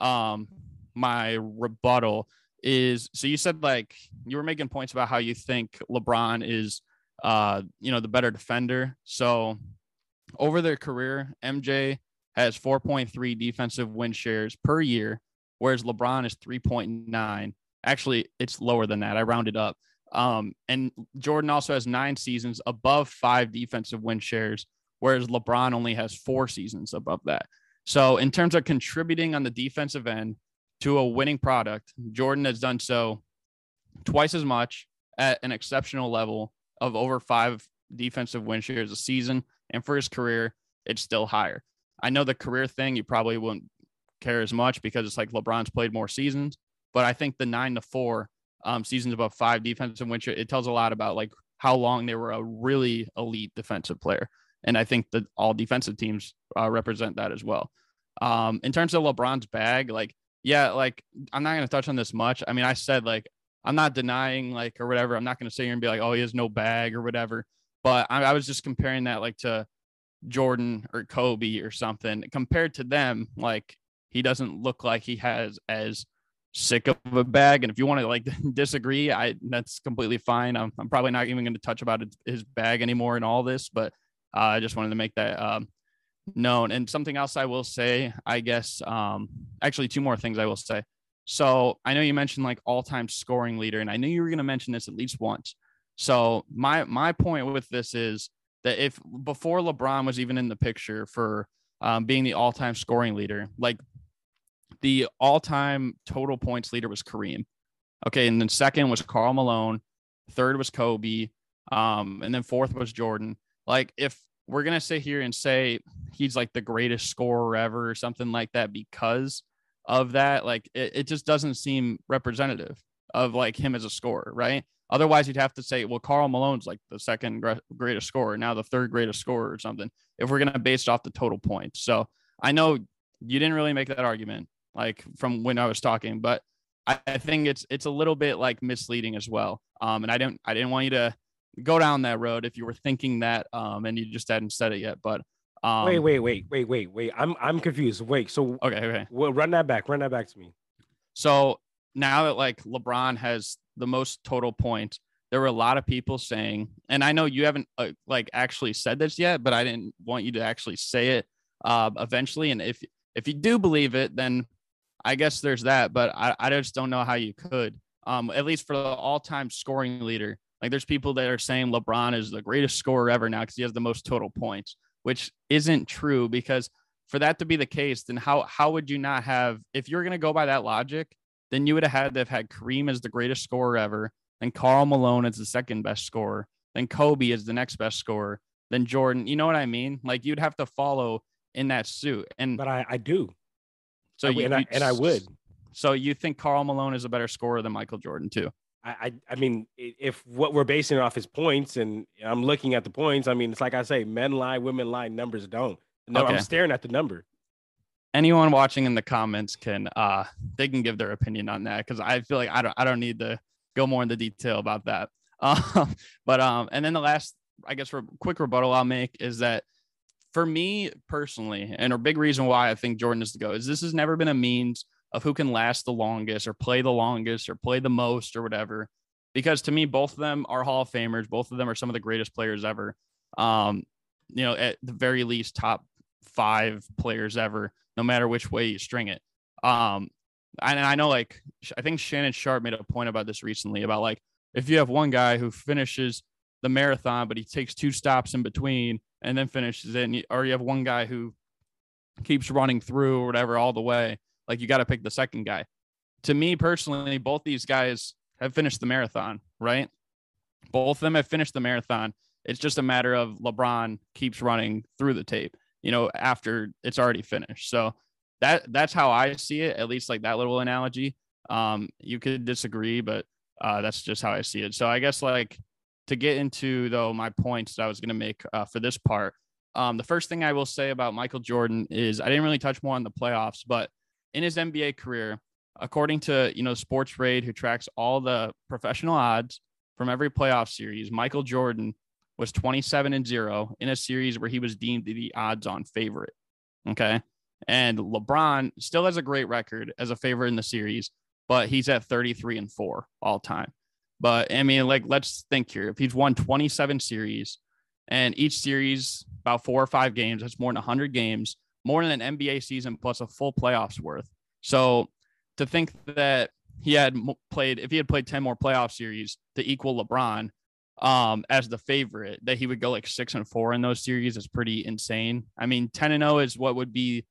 um, my rebuttal is so you said like you were making points about how you think LeBron is, uh, you know, the better defender. So, over their career, MJ has 4.3 defensive win shares per year, whereas LeBron is 3.9 Actually, it's lower than that. I rounded up. Um, and Jordan also has nine seasons above five defensive win shares, whereas LeBron only has four seasons above that. So, in terms of contributing on the defensive end to a winning product, Jordan has done so twice as much at an exceptional level of over five defensive win shares a season. And for his career, it's still higher. I know the career thing, you probably wouldn't care as much because it's like LeBron's played more seasons. But I think the nine to four um, seasons above five defensive win it tells a lot about like how long they were a really elite defensive player. And I think that all defensive teams uh, represent that as well. Um, in terms of LeBron's bag, like, yeah, like I'm not going to touch on this much. I mean, I said like I'm not denying like or whatever. I'm not going to sit here and be like, oh, he has no bag or whatever. But I, I was just comparing that like to Jordan or Kobe or something. Compared to them, like he doesn't look like he has as sick of a bag. And if you want to like disagree, I that's completely fine. I'm, I'm probably not even going to touch about his bag anymore in all this, but uh, I just wanted to make that um, known. And something else I will say, I guess, um, actually two more things I will say. So I know you mentioned like all-time scoring leader, and I knew you were going to mention this at least once. So my my point with this is that if before LeBron was even in the picture for um, being the all-time scoring leader, like the all-time total points leader was Kareem. Okay, and then second was Karl Malone, third was Kobe, um, and then fourth was Jordan. Like if we're gonna sit here and say he's like the greatest scorer ever or something like that because of that, like it, it just doesn't seem representative of like him as a scorer, right? Otherwise, you'd have to say, well, Karl Malone's like the second greatest scorer, now the third greatest scorer or something. If we're gonna base it off the total points, so I know you didn't really make that argument, like from when I was talking, but I, I think it's it's a little bit like misleading as well. Um, and I didn't I didn't want you to go down that road if you were thinking that um and you just hadn't said it yet. But um wait, wait, wait, wait, wait, wait. I'm I'm confused. Wait, so okay, okay. Well, run that back. Run that back to me. So now that like LeBron has the most total points, there were a lot of people saying, and I know you haven't uh, like actually said this yet, but I didn't want you to actually say it uh, eventually. And if if you do believe it, then I guess there's that, but I, I just don't know how you could. Um, at least for the all-time scoring leader. Like there's people that are saying LeBron is the greatest scorer ever now because he has the most total points, which isn't true because for that to be the case, then how how would you not have if you're gonna go by that logic, then you would have had to have had Kareem as the greatest scorer ever, then Karl Malone as the second best scorer, then Kobe as the next best scorer, then Jordan. You know what I mean? Like you'd have to follow in that suit. And but I, I do. So I, you, and, I, and I would. So you think Karl Malone is a better scorer than Michael Jordan too? I, I, I mean, if what we're basing it off is points, and I'm looking at the points, I mean, it's like I say, men lie, women lie, numbers don't. No, okay. I'm staring at the number. Anyone watching in the comments can uh they can give their opinion on that because I feel like I don't I don't need to go more into detail about that. Um, but um, and then the last I guess for quick rebuttal I'll make is that for me personally, and a big reason why I think Jordan is to go is this has never been a means of who can last the longest or play the longest or play the most or whatever. Because to me, both of them are Hall of Famers. Both of them are some of the greatest players ever. Um, you know, at the very least, top five players ever, no matter which way you string it. Um, and I know, like, I think Shannon Sharpe made a point about this recently about like if you have one guy who finishes the marathon, but he takes two stops in between and then finishes it, or you have one guy who keeps running through or whatever all the way, like you got to pick the second guy. To me personally, both these guys have finished the marathon, right? Both of them have finished the marathon. It's just a matter of LeBron keeps running through the tape, you know, after it's already finished. So that that's how I see it, at least like that little analogy. Um, you could disagree, but uh, that's just how I see it. So I guess like to get into though my points that I was going to make uh, for this part. Um, the first thing I will say about Michael Jordan is I didn't really touch more on the playoffs, but in his NBA career, according to you know Sports Raid, who tracks all the professional odds from every playoff series, Michael Jordan was 27 and 0 in a series where he was deemed the odds-on favorite. Okay. And LeBron still has a great record as a favorite in the series, but he's at 33 and 4 all time. But I mean, like, let's think here. If he's won 27 series and each series about four or five games, that's more than 100 games, more than an NBA season plus a full playoffs worth. So to think that he had played, if he had played 10 more playoff series to equal LeBron um, as the favorite, that he would go like six and four in those series is pretty insane. I mean, 10 and 0 is what would be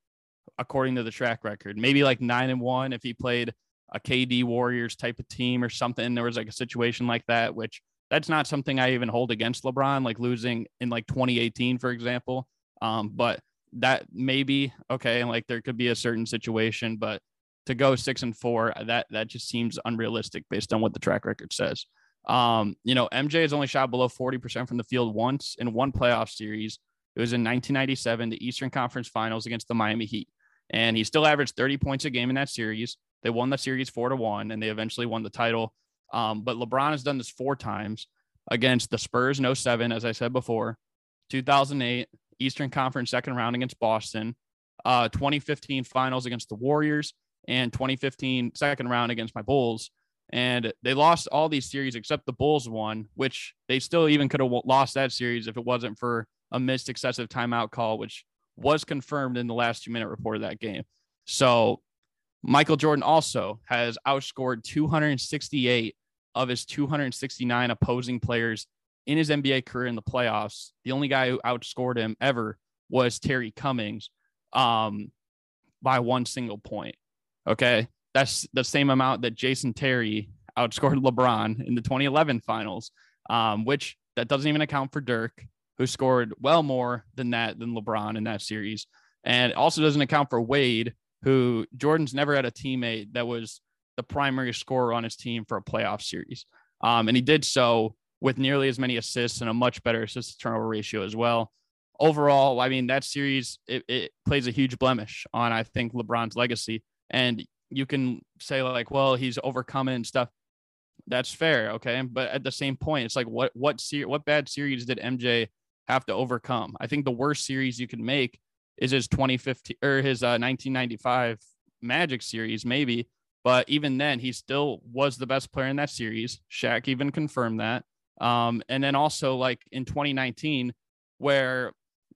according to the track record. Maybe like nine and one if he played a KD Warriors type of team or something. There was like a situation like that, which that's not something I even hold against LeBron, like losing in like 2018, for example. Um, but that maybe okay, and like there could be a certain situation, but to go six and four, that that just seems unrealistic based on what the track record says. Um, you know, MJ has only shot below 40% from the field once in one playoff series. It was in 1997, the Eastern Conference Finals against the Miami Heat. And he still averaged 30 points a game in that series. They won the series four to one, and they eventually won the title. Um, but LeBron has done this four times against the Spurs in 07, as I said before, 2008 Eastern Conference second round against Boston, uh, 2015 finals against the Warriors, and 2015 second round against my Bulls. And they lost all these series except the Bulls one, which they still even could have lost that series if it wasn't for a missed excessive timeout call, which was confirmed in the last two minute report of that game. So Michael Jordan also has outscored 268 of his 269 opposing players in his NBA career in the playoffs. The only guy who outscored him ever was Terry Cummings um, by one single point. Okay. That's the same amount that Jason Terry outscored LeBron in the 2011 finals, um, which that doesn't even account for Dirk, who scored well more than that than LeBron in that series. And also doesn't account for Wade, who Jordan's never had a teammate that was the primary scorer on his team for a playoff series. Um, and he did so with nearly as many assists and a much better assist turnover ratio as well. Overall, I mean, that series, it, it plays a huge blemish on, I think, LeBron's legacy. And you can say, like, well, he's overcome it and stuff. That's fair. Okay. But at the same point, it's like, what, what, ser- what bad series did MJ have to overcome? I think the worst series you can make is his 2015 or his uh, 1995 Magic series, maybe. But even then, he still was the best player in that series. Shaq even confirmed that. Um, and then also like in 2019, where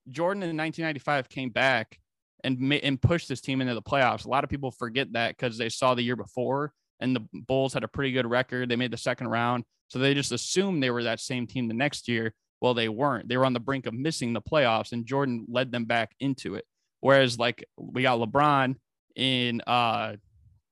Jordan in 1995 came back and and pushed this team into the playoffs. A lot of people forget that because they saw the year before and the Bulls had a pretty good record. They made the second round, so they just assumed they were that same team the next year. Well, they weren't. They were on the brink of missing the playoffs, and Jordan led them back into it. Whereas like we got LeBron in uh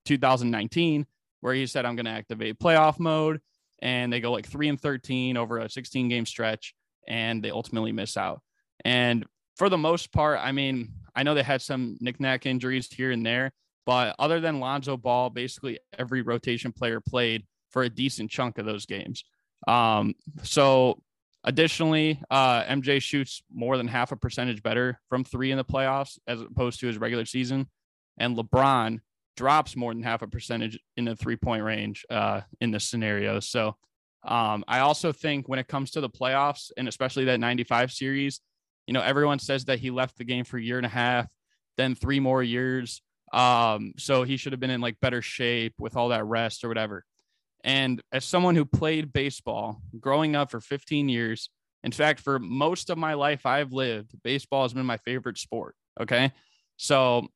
2019 where he said I'm going to activate playoff mode and they go like 3 and 13 over a 16 game stretch and they ultimately miss out. And for the most part, I mean, I know they had some knickknack injuries here and there, but other than Lonzo Ball, basically every rotation player played for a decent chunk of those games. Um, so additionally, uh, MJ shoots more than half a percentage better from three in the playoffs as opposed to his regular season. And LeBron drops more than half a percentage in the three point range uh, in this scenario. So um, I also think when it comes to the playoffs and especially that 95 series, you know, everyone says that he left the game for a year and a half, then three more years. Um, so he should have been in like better shape with all that rest or whatever. And as someone who played baseball growing up for 15 years, in fact, for most of my life I've lived, baseball has been my favorite sport. Okay. So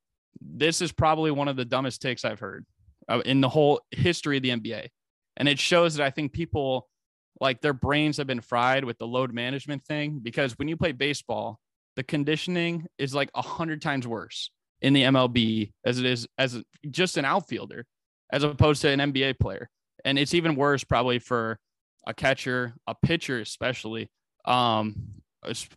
this is probably one of the dumbest takes I've heard uh, in the whole history of the NBA. And it shows that I think people like their brains have been fried with the load management thing because when you play baseball, the conditioning is like a hundred times worse in the MLB as it is as just an outfielder, as opposed to an NBA player. And it's even worse probably for a catcher, a pitcher, especially um,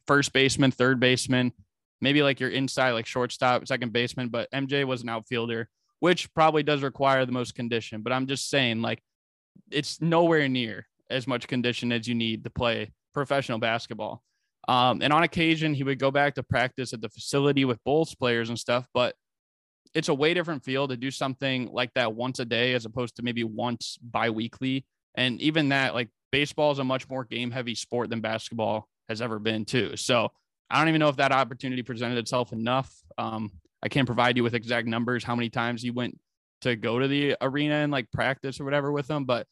first baseman, third baseman, maybe like your inside, like shortstop, second baseman. But MJ was an outfielder, which probably does require the most condition. But I'm just saying, like, it's nowhere near as much condition as you need to play professional basketball. Um, and on occasion, he would go back to practice at the facility with Bulls players and stuff, but it's a way different feel to do something like that once a day as opposed to maybe once biweekly. And even that, like baseball is a much more game heavy sport than basketball has ever been, too. So I don't even know if that opportunity presented itself enough. Um, I can't provide you with exact numbers, how many times he went to go to the arena and like practice or whatever with them, but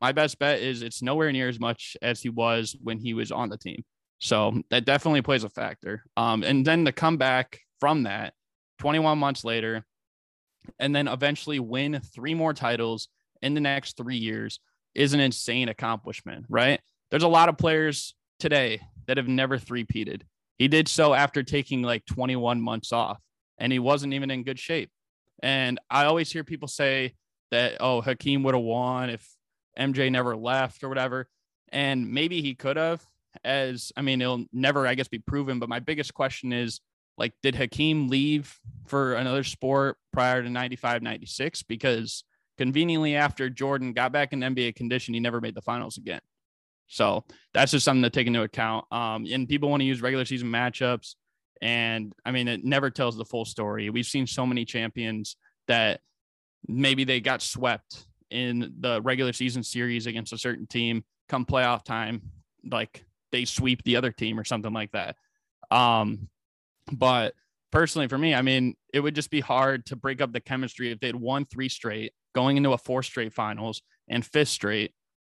my best bet is it's nowhere near as much as he was when he was on the team. So that definitely plays a factor. Um, and then to come back from that 21 months later, and then eventually win three more titles in the next three years is an insane accomplishment, right? There's a lot of players today that have never three-peated. He did so after taking like 21 months off, and he wasn't even in good shape. And I always hear people say that, oh, Hakeem would have won if MJ never left or whatever. And maybe he could have, as I mean, it'll never, I guess, be proven. But my biggest question is like, did Hakeem leave for another sport prior to 95, 96? Because conveniently after Jordan got back in NBA condition, he never made the finals again. So that's just something to take into account. Um, and people want to use regular season matchups. And I mean, it never tells the full story. We've seen so many champions that maybe they got swept in the regular season series against a certain team come playoff time like they sweep the other team or something like that. Um but personally for me i mean it would just be hard to break up the chemistry if they'd won three straight going into a four straight finals and fifth straight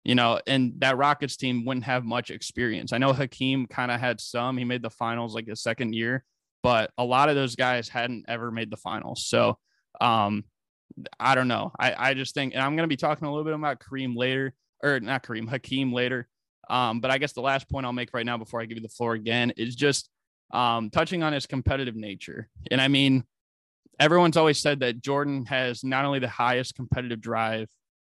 you know and that rockets team wouldn't have much experience. I know hakeem kind of had some he made the finals like his second year but a lot of those guys hadn't ever made the finals. So um I don't know. I, I just think, and I'm going to be talking a little bit about Kareem later, or not Kareem, Hakeem later. Um, but I guess the last point I'll make right now before I give you the floor again is just um, touching on his competitive nature. And I mean, everyone's always said that Jordan has not only the highest competitive drive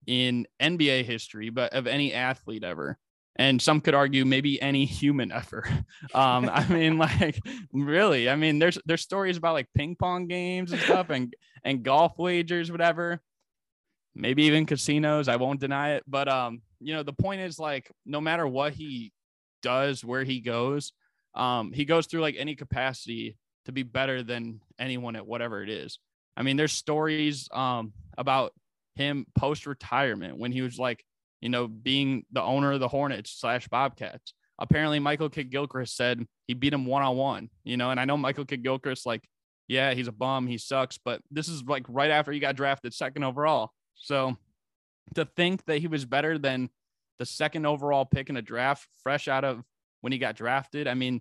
in NBA history, but of any athlete ever and some could argue maybe any human ever. Um, I mean, like really, I mean, there's there's stories about like ping pong games and stuff and and golf wagers, whatever. Maybe even casinos. I won't deny it, but um, you know, the point is like no matter what he does, where he goes, um, he goes through like any capacity to be better than anyone at whatever it is. I mean, there's stories um about him post retirement when he was like you know, being the owner of the Hornets slash Bobcats. Apparently, Michael Kidd Gilchrist said he beat him one on one, you know, and I know Michael Kidd Gilchrist, like, yeah, he's a bum, he sucks, but this is like right after he got drafted second overall. So to think that he was better than the second overall pick in a draft, fresh out of when he got drafted, I mean,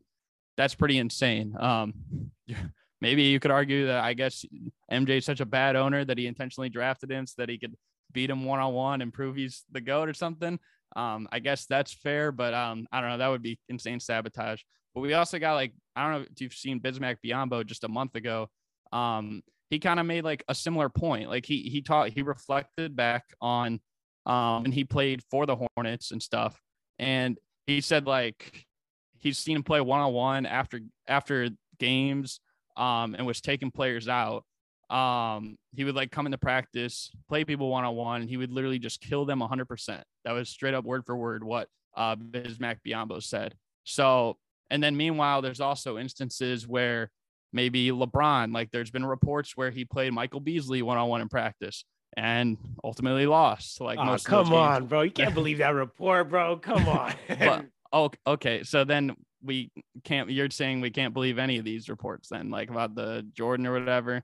that's pretty insane. Um, maybe you could argue that I guess MJ is such a bad owner that he intentionally drafted him so that he could beat him one on one and prove he's the goat or something. Um, I guess that's fair, but um, I don't know. That would be insane sabotage. But we also got like I don't know if you've seen Bismack Biyombo just a month ago. Um, he kind of made like a similar point. Like he he taught he reflected back on um and he played for the Hornets and stuff. And he said like he's seen him play one on one after after games um and was taking players out. Um, he would like come into practice, play people one on one, and he would literally just kill them 100%. That was straight up word for word what uh, Bismack Biyombo said. So, and then meanwhile, there's also instances where maybe LeBron, like there's been reports where he played Michael Beasley one on one in practice and ultimately lost. Like, oh, come on, bro. You can't believe that report, bro. Come on. but, oh, okay. So then we can't, you're saying we can't believe any of these reports then, like about the Jordan or whatever.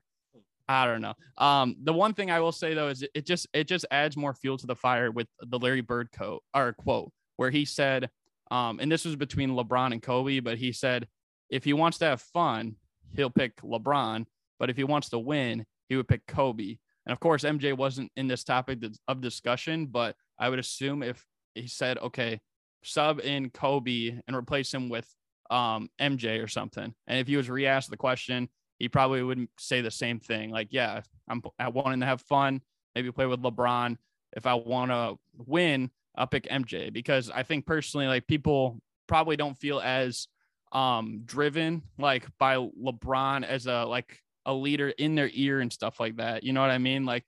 I don't know. Um, the one thing I will say though is it just it just adds more fuel to the fire with the Larry Bird quote or quote where he said, um, and this was between LeBron and Kobe, but he said if he wants to have fun, he'll pick LeBron, but if he wants to win, he would pick Kobe. And of course, MJ wasn't in this topic of discussion, but I would assume if he said, okay, sub in Kobe and replace him with um, MJ or something, and if he was re-asked the question, he probably wouldn't say the same thing. Like, yeah, I'm I wanting to have fun, maybe play with LeBron. If I want to win, I'll pick MJ because I think personally, like people probably don't feel as um driven like by LeBron as a like a leader in their ear and stuff like that. You know what I mean? Like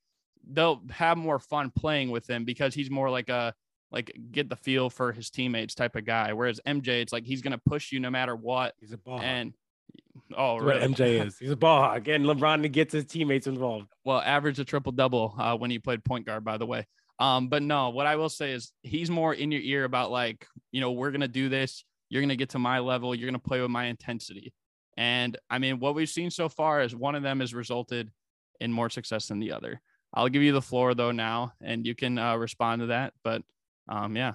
they'll have more fun playing with him because he's more like a like get the feel for his teammates type of guy. Whereas MJ, it's like he's gonna push you no matter what. He's a ball. And Oh, really? what MJ is. He's a ball hog, and LeBron to get his teammates involved. Well, average a triple double uh, when he played point guard, by the way. Um, but no, what I will say is he's more in your ear about like, you know, we're gonna do this. You're gonna get to my level. You're gonna play with my intensity. And I mean, what we've seen so far is one of them has resulted in more success than the other. I'll give you the floor though now, and you can uh, respond to that. But um, yeah.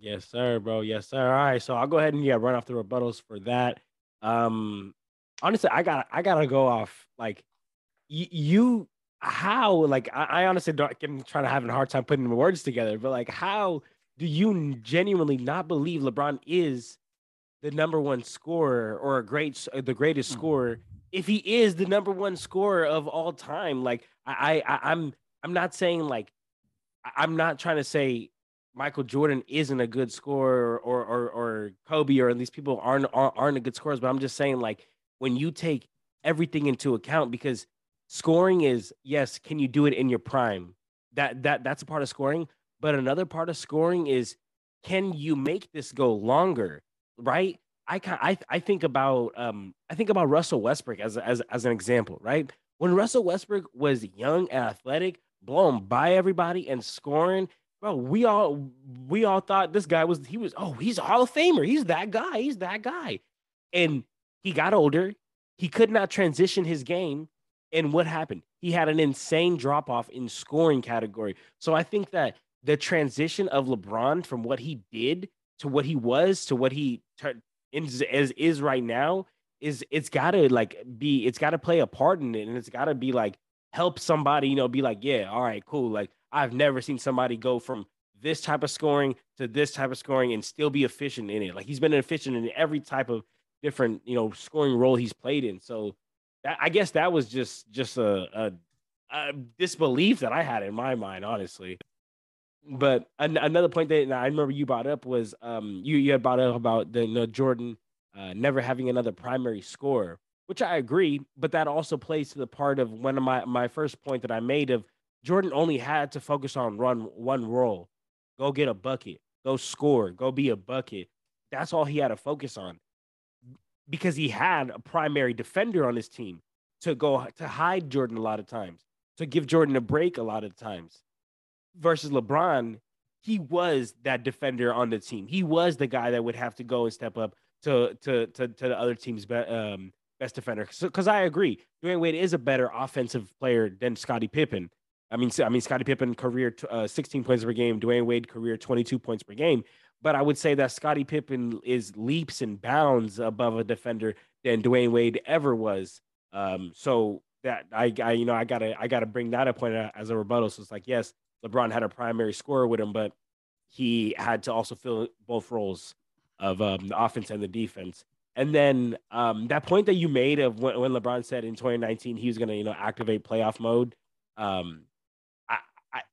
Yes, sir, bro. Yes, sir. All right, so I'll go ahead and yeah, run off the rebuttals for that. Um, honestly, I got I gotta go off like y- you how like I, I honestly don't I'm trying to having a hard time putting the words together, but like how do you genuinely not believe LeBron is the number one scorer or a great the greatest mm-hmm. scorer if he is the number one scorer of all time? Like I, I I'm I'm not saying like I'm not trying to say Michael Jordan isn't a good scorer or or or Kobe or these people aren't aren't a good scorers, but I'm just saying like when you take everything into account because scoring is yes, can you do it in your prime? That that that's a part of scoring, but another part of scoring is can you make this go longer, right? I I I think about um I think about Russell Westbrook as as as an example, right? When Russell Westbrook was young and athletic, blown by everybody and scoring, bro, we all we all thought this guy was he was oh he's a Hall of Famer, he's that guy, he's that guy, and he got older. He could not transition his game. And what happened? He had an insane drop off in scoring category. So I think that the transition of LeBron from what he did to what he was to what he is, is, is right now is it's got to like be it's got to play a part in it and it's got to be like help somebody you know be like yeah all right cool like I've never seen somebody go from this type of scoring to this type of scoring and still be efficient in it like he's been efficient in every type of different you know scoring role he's played in. So that, I guess that was just just a, a, a, disbelief that I had in my mind, honestly. But an, another point that I remember you brought up was um, you you had brought up about the you know, Jordan uh, never having another primary score, which I agree. But that also plays to the part of one of my my first point that I made of Jordan only had to focus on run one role, go get a bucket, go score, go be a bucket. That's all he had to focus on because he had a primary defender on his team to go to hide Jordan a lot of times, to give Jordan a break a lot of times. Versus LeBron, he was that defender on the team. He was the guy that would have to go and step up to to to, to the other team's be, um, best defender. Because so, I agree, Dwyane Wade is a better offensive player than Scottie Pippen. I mean, I mean Scottie Pippen career uh, 16 points per game, Dwyane Wade career 22 points per game. But I would say that Scottie Pippen is leaps and bounds above a defender than Dwyane Wade ever was. Um, so that I, I, you know, I gotta, I gotta bring that up point as a rebuttal. So it's like, yes, LeBron had a primary scorer with him, but he had to also fill both roles of um, the offense and the defense. And then um, that point that you made of when, when LeBron said in 2019 he was going to, you know, activate playoff mode. Um,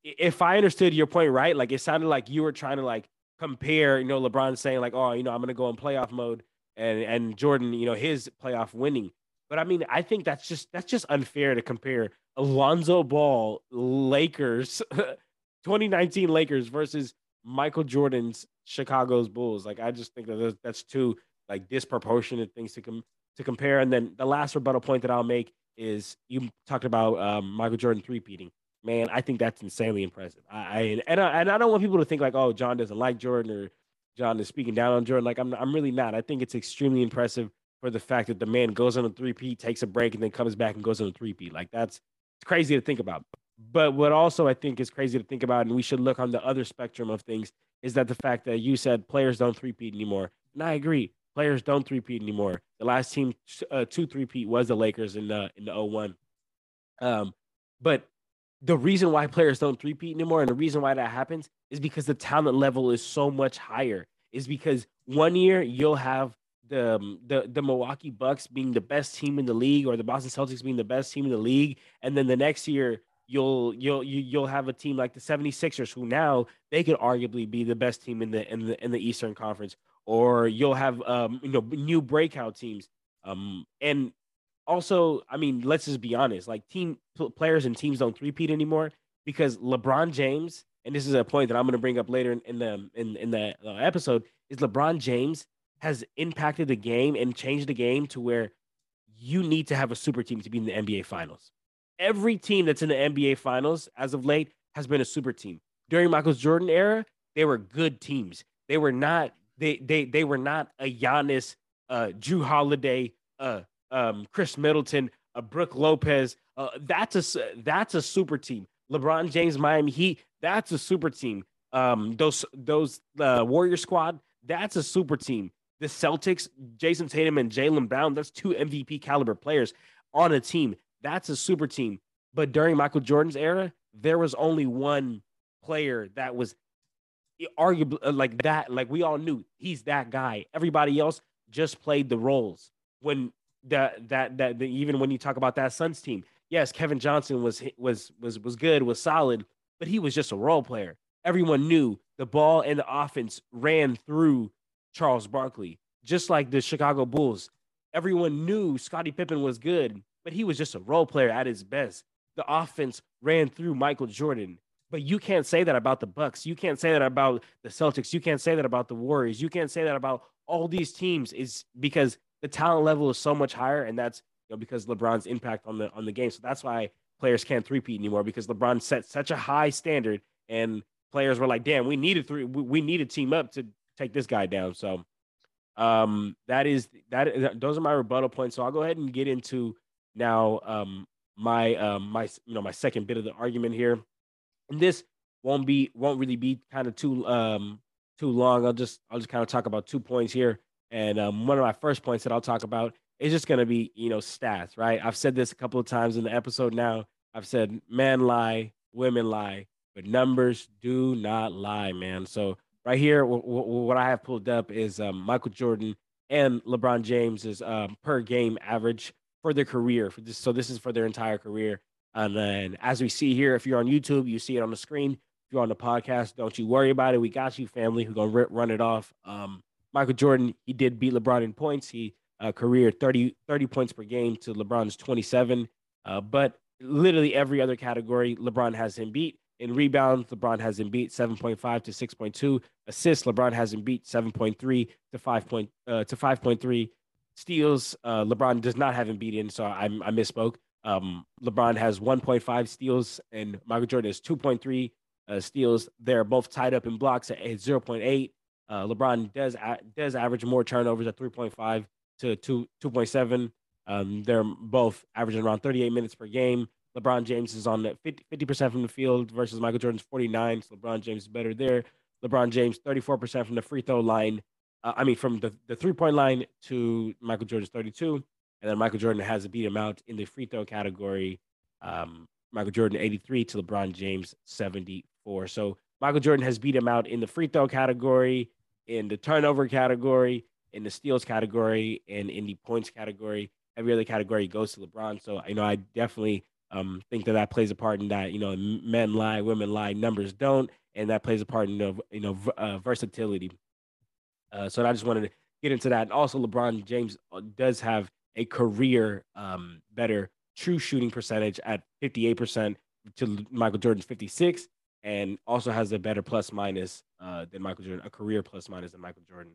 If I understood your point right, like it sounded like you were trying to like compare, you know, LeBron saying like, oh, you know, I'm to go in playoff mode, and and Jordan, you know, his playoff winning. But I mean, I think that's just that's just unfair to compare Alonzo Ball Lakers 2019 Lakers versus Michael Jordan's Chicago's Bulls. Like I just think that that's two like disproportionate things to com- to compare. And then the last rebuttal point that I'll make is you talked about um, Michael Jordan three peating. Man, I think that's insanely impressive. I, I and I, and I don't want people to think like, oh, John doesn't like Jordan or John is speaking down on Jordan. Like I'm I'm really not. I think it's extremely impressive for the fact that the man goes on a three peat, takes a break, and then comes back and goes on a three peat. Like that's crazy to think about. But what also I think is crazy to think about, and we should look on the other spectrum of things, is that the fact that you said players don't three-peat anymore. And I agree. Players don't three-peat anymore. The last team uh, two three-peat was the Lakers in the in the 01. Um, but the reason why players don't three-peat anymore and the reason why that happens is because the talent level is so much higher. Is because one year you'll have the um, the the Milwaukee Bucks being the best team in the league or the Boston Celtics being the best team in the league. And then the next year you'll you'll you'll have a team like the 76ers who now they could arguably be the best team in the in the in the Eastern Conference. Or you'll have um you know new breakout teams. Um and also I mean let's just be honest like team players and teams don't repeat anymore because LeBron James and this is a point that I'm going to bring up later in, in the in in the uh, episode is LeBron James has impacted the game and changed the game to where you need to have a super team to be in the NBA finals every team that's in the NBA finals as of late has been a super team. During Michael's Jordan era, they were good teams. They were not they they they were not a Giannis, uh, Jrue Holiday, uh, um, Khris Middleton, uh, Brook Lopez. Uh, that's a that's a super team. LeBron James, Miami Heat. That's a super team. Um, those those uh, Warrior squad. That's a super team. The Celtics, Jayson Tatum and Jaylen Brown. That's two MVP caliber players on a team. That's a super team. But during Michael Jordan's era, there was only one player that was arguably uh, like that. Like we all knew he's that guy. Everybody else just played the roles. When that that that the, even when you talk about that Suns team, yes, Kevin Johnson was was was was good, was solid, but he was just a role player. Everyone knew the ball and the offense ran through Charles Barkley, just like the Chicago Bulls. Everyone knew Scottie Pippen was good, but he was just a role player at his best. The offense ran through Michael Jordan. But you can't say that about the Bucks. You can't say that about the Celtics. You can't say that about the Warriors. You can't say that about all these teams is because the talent level is so much higher and that's you know because LeBron's impact on the on the game. So that's why players can't three-peat anymore because LeBron set such a high standard and players were like, "Damn, we needed three we, we need to team up to take this guy down." So um that is that those are my rebuttal points. So I'll go ahead and get into now, um, my um, my you know my second bit of the argument here, and this won't be won't really be kind of too um too long. I'll just I'll just kind of talk about two points here, and um, one of my first points that I'll talk about is just going to be you know stats. Right, I've said this a couple of times in the episode now. I've said men lie, women lie, but numbers do not lie, man. So right here, w- w- what I have pulled up is um, Michael Jordan and LeBron James's um, per game average for their career. For this, so this is for their entire career. And then, as we see here, if you're on YouTube, you see it on the screen. If you're on the podcast, don't you worry about it. We got you, family. We're gonna run it off. Um, Michael Jordan, he did beat LeBron in points. He uh, career 30, 30 points per game to LeBron's 27. Uh, but literally every other category, LeBron has him beat. In rebounds, LeBron has him beat 7.5 to 6.2. Assists, LeBron has him beat 7.3 to 5. Point, uh, to 5.3 steals. Uh, LeBron does not have him beat in, so I, I misspoke. Um, LeBron has 1.5 steals, and Michael Jordan has 2.3 uh, steals. They're both tied up in blocks at 0.8. Uh, LeBron does does average more turnovers at 3.5 to 2 2.7. Um, they're both averaging around 38 minutes per game. LeBron James is on the 50 percent from the field versus Michael Jordan's 49. So LeBron James is better there. LeBron James 34 percent from the free throw line uh, I mean, from the, the three point line to Michael Jordan's 32. And then Michael Jordan has to beat him out in the free throw category. Um, Michael Jordan 83 to LeBron James 74. So Michael Jordan has beat him out in the free throw category, in the turnover category, in the steals category and in the points category. Every other category goes to LeBron. So you know, I definitely um, think that that plays a part in that. You know, men lie, women lie, numbers don't, and that plays a part in the, you know uh, versatility. Uh, so I just wanted to get into that. And also, LeBron James uh, does have a career um, better true shooting percentage at 58% to Michael Jordan's 56, and also has a better plus minus uh, than Michael Jordan, a career plus minus than Michael Jordan.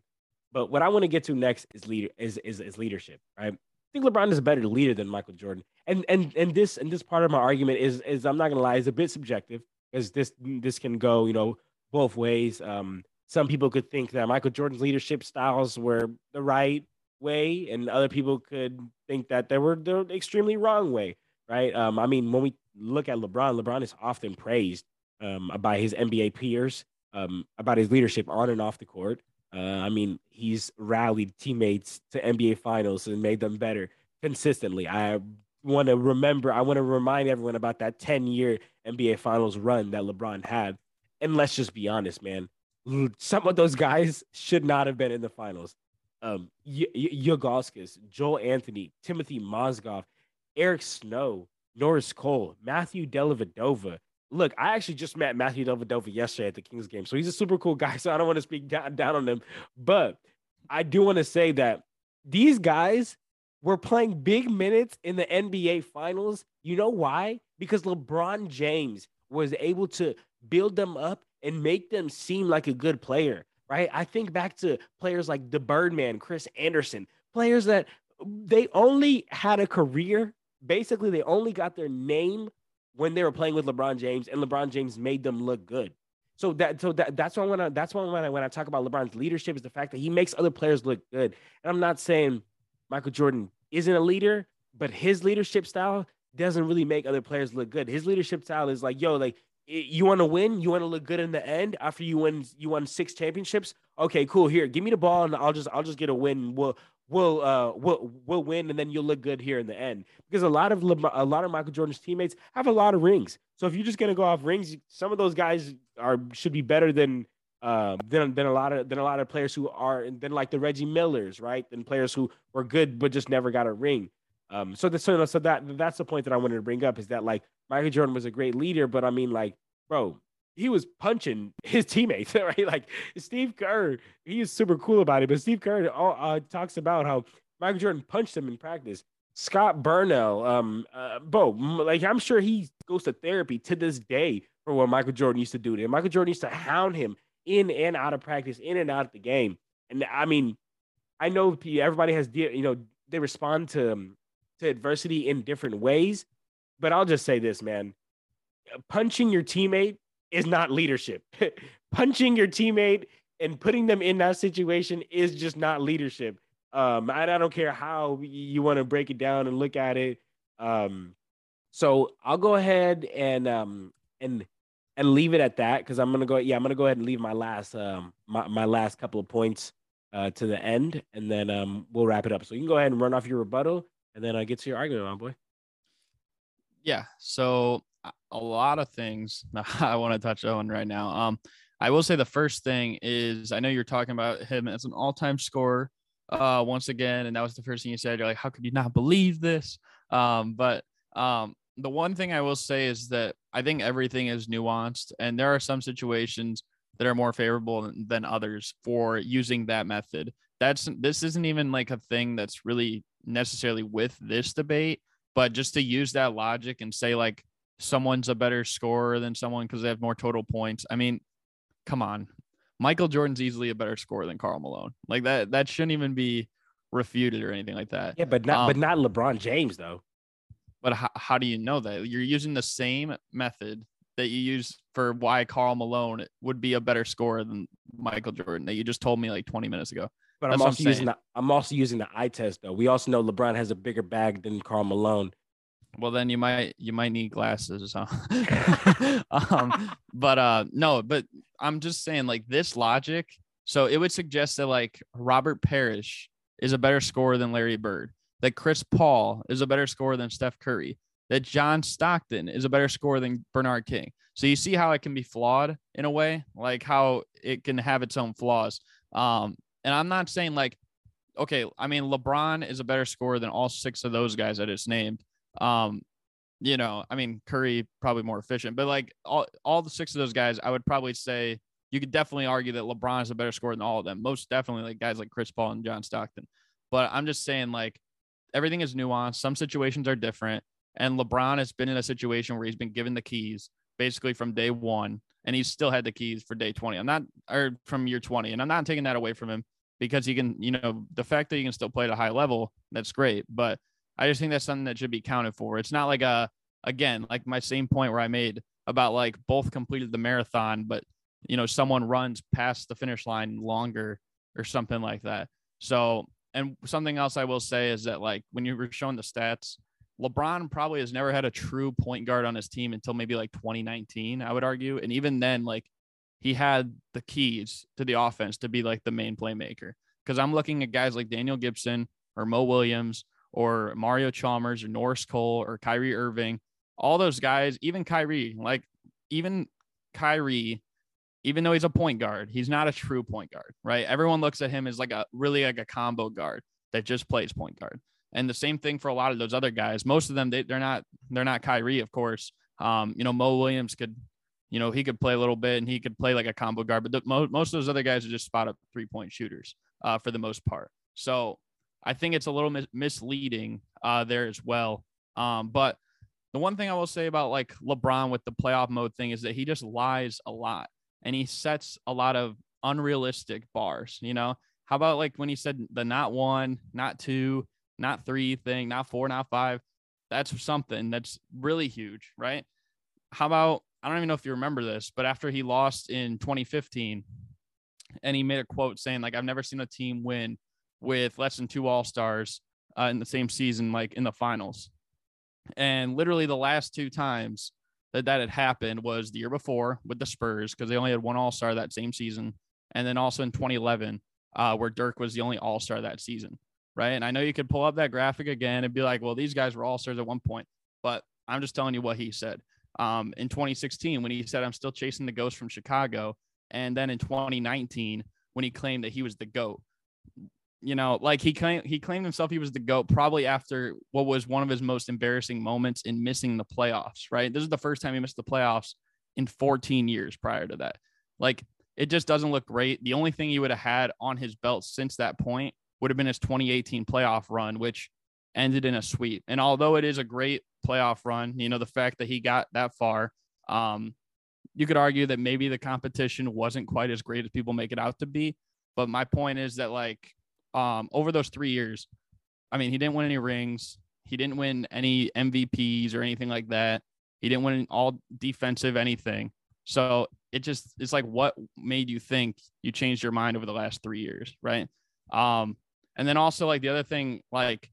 But what I want to get to next is leader is, is is leadership, right? I think LeBron is a better leader than Michael Jordan. And and and this and this part of my argument is is I'm not gonna lie, is a bit subjective because this this can go, you know, both ways. Um, some people could think that Michael Jordan's leadership styles were the right way, and other people could think that they were the extremely wrong way, right? Um, I mean, when we look at LeBron, LeBron is often praised um, by his NBA peers um, about his leadership on and off the court. Uh, I mean, he's rallied teammates to NBA finals and made them better consistently. I want to remember, I want to remind everyone about that 10 year NBA finals run that LeBron had. And let's just be honest, man. Some of those guys should not have been in the finals. Um, y- Joel Anthony, Timothy Mozgov, Eric Snow, Norris Cole, Matthew Dellavedova, look, I actually just met Matthew Dellavedova yesterday at the Kings game. So he's a super cool guy. So I don't want to speak down, down on him. But I do want to say that these guys were playing big minutes in the NBA finals. You know why? Because LeBron James was able to build them up and make them seem like a good player, right? I think back to players like the Birdman, Chris Andersen, players that they only had a career. Basically, they only got their name when they were playing with LeBron James, and LeBron James made them look good. So that so that that's why when I that's why when I when I talk about LeBron's leadership is the fact that he makes other players look good. And I'm not saying Michael Jordan isn't a leader, but his leadership style doesn't really make other players look good. His leadership style is like, yo, like you want to win, you want to look good in the end after you win you won six championships. Okay, cool. Here, give me the ball and I'll just I'll just get a win. We'll will uh will will win and then you'll look good here in the end because a lot of a lot of Michael Jordan's teammates have a lot of rings. So if you're just gonna go off rings, some of those guys are should be better than uh, than than a lot of than a lot of players who are and then like the Reggie Millers, right? Than players who were good but just never got a ring. Um, so the, so, so that that's the point that I wanted to bring up is that like Michael Jordan was a great leader, but I mean like, bro, he was punching his teammates, right? Like Steve Kerr, he is super cool about it. But Steve Kerr uh, talks about how Michael Jordan punched him in practice. Scott Burrell, um, uh, Bo, like I'm sure he goes to therapy to this day for what Michael Jordan used to do to him. Michael Jordan used to hound him in and out of practice, in and out of the game. And I mean, I know everybody has, you know, they respond to um, to adversity in different ways. But I'll just say this, man: punching your teammate is not leadership. Punching your teammate and putting them in that situation is just not leadership. Um, I, I don't care how you want to break it down and look at it. Um, so I'll go ahead and um and and leave it at that because I'm gonna go. Yeah, I'm gonna go ahead and leave my last um my, my last couple of points uh to the end, and then um we'll wrap it up. So you can go ahead and run off your rebuttal, and then I uh, get to your argument, my boy. Yeah. So a lot of things I want to touch on right now. Um, I will say the first thing is I know you're talking about him as an all-time scorer uh, once again, and that was the first thing you said. You're like, how could you not believe this? Um, but um, the one thing I will say is that I think everything is nuanced, and there are some situations that are more favorable than, others for using that method. That's this isn't even like a thing that's really necessarily with this debate, but just to use that logic and say like someone's a better scorer than someone because they have more total points. I mean, come on. Michael Jordan's easily a better scorer than Karl Malone. Like that that shouldn't even be refuted or anything like that. Yeah, but not um, but not LeBron James though. But how, how do you know that? You're using the same method that you use for why Karl Malone would be a better scorer than Michael Jordan that you just told me like 20 minutes ago. But That's I'm also I'm using the I'm also using the eye test though. We also know LeBron has a bigger bag than Karl Malone. Well, then you might you might need glasses. Huh? um, but uh, no, but I'm just saying like this logic. So it would suggest that like Robert Parish is a better scorer than Larry Bird. That Chris Paul is a better scorer than Steph Curry. That John Stockton is a better scorer than Bernard King. So you see how it can be flawed in a way, like how it can have its own flaws. Um, and I'm not saying like okay, I mean LeBron is a better scorer than all six of those guys that it's named. Um, you know, I mean Curry probably more efficient, but like all all the six of those guys, I would probably say you could definitely argue that LeBron is a better scorer than all of them. Most definitely like guys like Chris Paul and John Stockton. But I'm just saying like everything is nuanced. Some situations are different. And LeBron has been in a situation where he's been given the keys basically from day one, and he's still had the keys for day 20. I'm not, or from year 20. And I'm not taking that away from him because he can, you know, the fact that he can still play at a high level, that's great. But I just think that's something that should be counted for. It's not like a, again, like my same point where I made about like both completed the marathon, but, you know, someone runs past the finish line longer or something like that. So, and something else I will say is that like when you were showing the stats, LeBron probably has never had a true point guard on his team until maybe like 2019, I would argue. And even then, like he had the keys to the offense to be like the main playmaker. Because I'm looking at guys like Daniel Gibson or Mo Williams or Mario Chalmers or Norris Cole or Kyrie Irving. All those guys, even Kyrie, like even Kyrie, even though he's a point guard, he's not a true point guard, right? Everyone looks at him as like a really like a combo guard that just plays point guard. And the same thing for a lot of those other guys. Most of them, they, they're not they're not Kyrie, of course. Um, you know, Mo Williams could, you know, he could play a little bit and he could play like a combo guard, but the, mo- most of those other guys are just spot up three point shooters uh, for the most part. So I think it's a little mis- misleading uh, there as well. Um, but the one thing I will say about like LeBron with the playoff mode thing is that he just lies a lot and he sets a lot of unrealistic bars. You know, how about like when he said the not one, not two, not three thing, not four, not five. That's something that's really huge, right? How about I don't even know if you remember this, but after he lost in 2015, and he made a quote saying like I've never seen a team win with less than two All Stars uh, in the same season, like in the finals. And literally the last two times that that had happened was the year before with the Spurs because they only had one All Star that same season, and then also in 2011 uh, where Dirk was the only All Star that season right? And I know you could pull up that graphic again and be like, well, these guys were all stars at one point, but I'm just telling you what he said. Um, in 2016, when he said, I'm still chasing the ghost from Chicago. And then in 2019, when he claimed that he was the GOAT, you know, like he claimed he claimed himself he was the GOAT probably after what was one of his most embarrassing moments in missing the playoffs, right? This is the first time he missed the playoffs in 14 years prior to that. Like it just doesn't look great. The only thing he would have had on his belt since that point would have been his 2018 playoff run, which ended in a sweep. And although it is a great playoff run, you know, the fact that he got that far, um, you could argue that maybe the competition wasn't quite as great as people make it out to be. But my point is that, like, um, over those three years, I mean, he didn't win any rings. He didn't win any MVPs or anything like that. He didn't win all defensive anything. So it just, it's like, what made you think you changed your mind over the last three years? Right. Um, and then also like the other thing, like,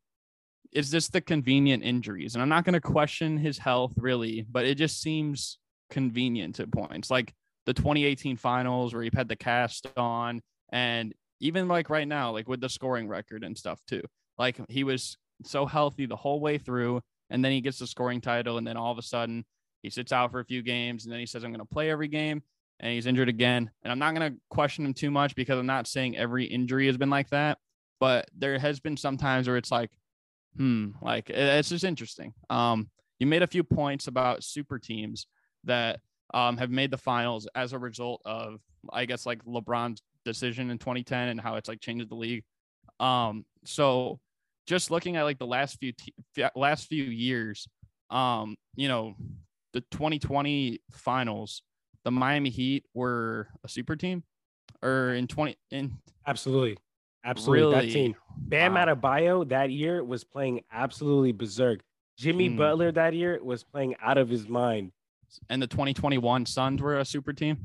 is this the convenient injuries? And I'm not going to question his health really, but it just seems convenient at points. Like the 2018 finals where he had the cast on, and even like right now, like with the scoring record and stuff too. Like he was so healthy the whole way through, and then he gets the scoring title, and then all of a sudden he sits out for a few games, and then he says, I'm going to play every game. And he's injured again. And I'm not going to question him too much because I'm not saying every injury has been like that but there has been some times where it's like, hmm, like it's just interesting. Um, you made a few points about super teams that um, have made the finals as a result of, I guess, like LeBron's decision in 2010 and how it's like changed the league. Um, so just looking at like the last few last few years, um, you know, the 2020 finals, the Miami Heat were a super team, or in 20 in absolutely Absolutely. Really? That team. Bam wow. Adebayo that year was playing absolutely berserk. Jimmy mm. Butler that year was playing out of his mind. And the 2021 Suns were a super team.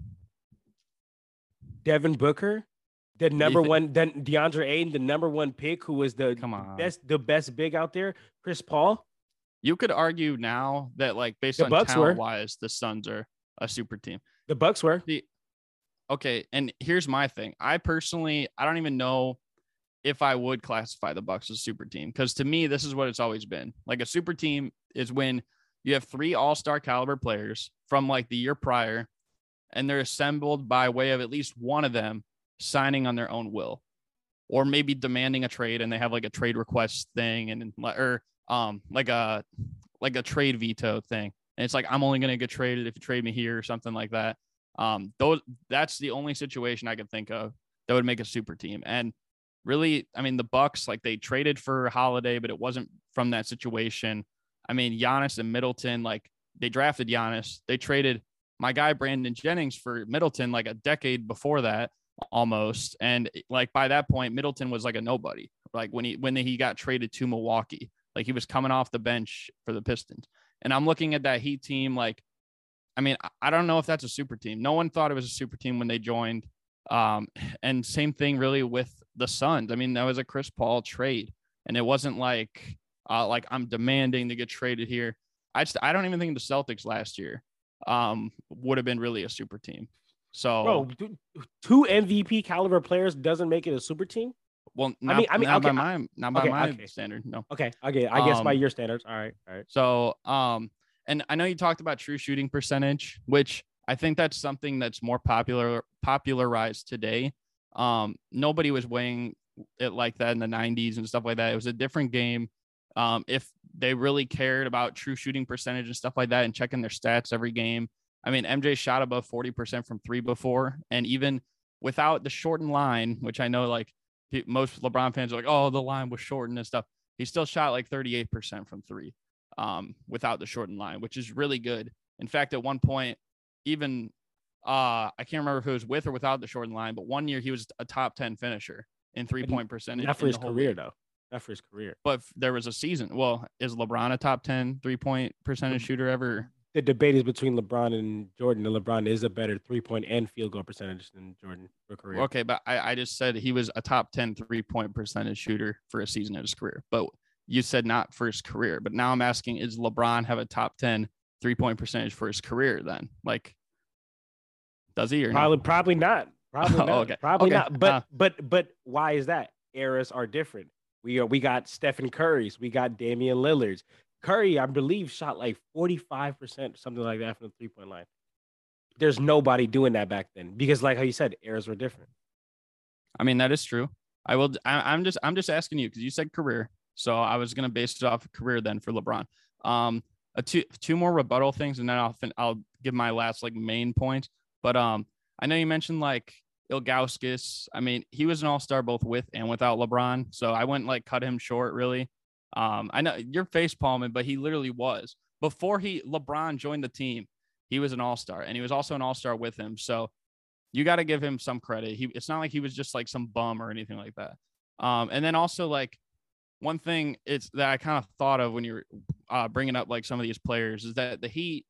Devin Booker, the number th- one, then DeAndre Ayton, the number one pick, who was the Come on. best, the best big out there. Chris Paul. You could argue now that, like, based the on Bucks talent were. wise, the Suns are a super team. The Bucks were. The, okay, and here's my thing. I personally, I don't even know if I would classify the Bucks as super team because to me this is what it's always been. Like a super team is when you have three all-star caliber players from like the year prior and they're assembled by way of at least one of them signing on their own will. or maybe demanding a trade and they have like a trade request thing and or um like a like a trade veto thing. And it's like I'm only gonna get traded if you trade me here or something like that. Um, those that's the only situation I could think of that would make a super team. And really, I mean, the Bucks like they traded for Holiday, but it wasn't from that situation. I mean, Giannis and Middleton, like they drafted Giannis, they traded my guy Brandon Jennings for Middleton like a decade before that almost. And like by that point, Middleton was like a nobody. Like when he when he got traded to Milwaukee, like he was coming off the bench for the Pistons. And I'm looking at that Heat team. Like, I mean, I don't know if that's a super team. No one thought it was a super team when they joined. Um, and same thing really with the Suns. I mean, that was a Chris Paul trade, and it wasn't like uh, like I'm demanding to get traded here. I just I don't even think the Celtics last year um would have been really a super team. So, bro, two MVP caliber players doesn't make it a super team. Well, not, I mean, I mean, not okay, by my not by okay, my okay. standard. No. Okay, okay. I guess um, by your standards. All right, all right. So, um, and I know you talked about true shooting percentage, which I think that's something that's more popular popularized today. Um, nobody was weighing it like that in the 90s and stuff like that. It was a different game. Um, if they really cared about true shooting percentage and stuff like that and checking their stats every game, I mean, MJ shot above 40% from three before, and even without the shortened line, which I know like most LeBron fans are like, oh, the line was shortened and stuff. He still shot like 38% from three um, without the shortened line, which is really good. In fact, at one point, even uh, I can't remember if it was with or without the shortened line, but one year he was a top 10 finisher in three point percentage. Not for his career, league. though. Not for his career. But there was a season. Well, is LeBron a top 10 three point percentage shooter ever? the debate is between LeBron and Jordan, and LeBron is a better three point and field goal percentage than Jordan for career. Okay, but I, I just said he was a top 10 three point percentage shooter for a season of his career. But you said not for his career. But now I'm asking, is LeBron have a top 10 three point percentage for his career then? Like, does he or probably no? probably not. Probably not. okay. Probably okay. not. But uh, but but why is that? Eras are different. We are we got Stephen Curry's, we got Damian Lillard's, Curry, I believe, shot like 45%, something like that from the three point line. There's nobody doing that back then because, like how you said, eras were different. I mean, that is true. I will. I, am just. I'm just asking you because you said career, so I was gonna base it off of career then for LeBron. Um, a two two more rebuttal things, and then I'll I'll give my last like main point. But um, I know you mentioned like Ilgauskas. I mean, he was an all star both with and without LeBron, so I wouldn't like cut him short really. Um, I know you're face palming, but he literally was before he LeBron joined the team. He was an all star, and he was also an all star with him. So you got to give him some credit. He it's not like he was just like some bum or anything like that. Um, and then also like one thing it's that I kind of thought of when you're uh, bringing up like some of these players is that the Heat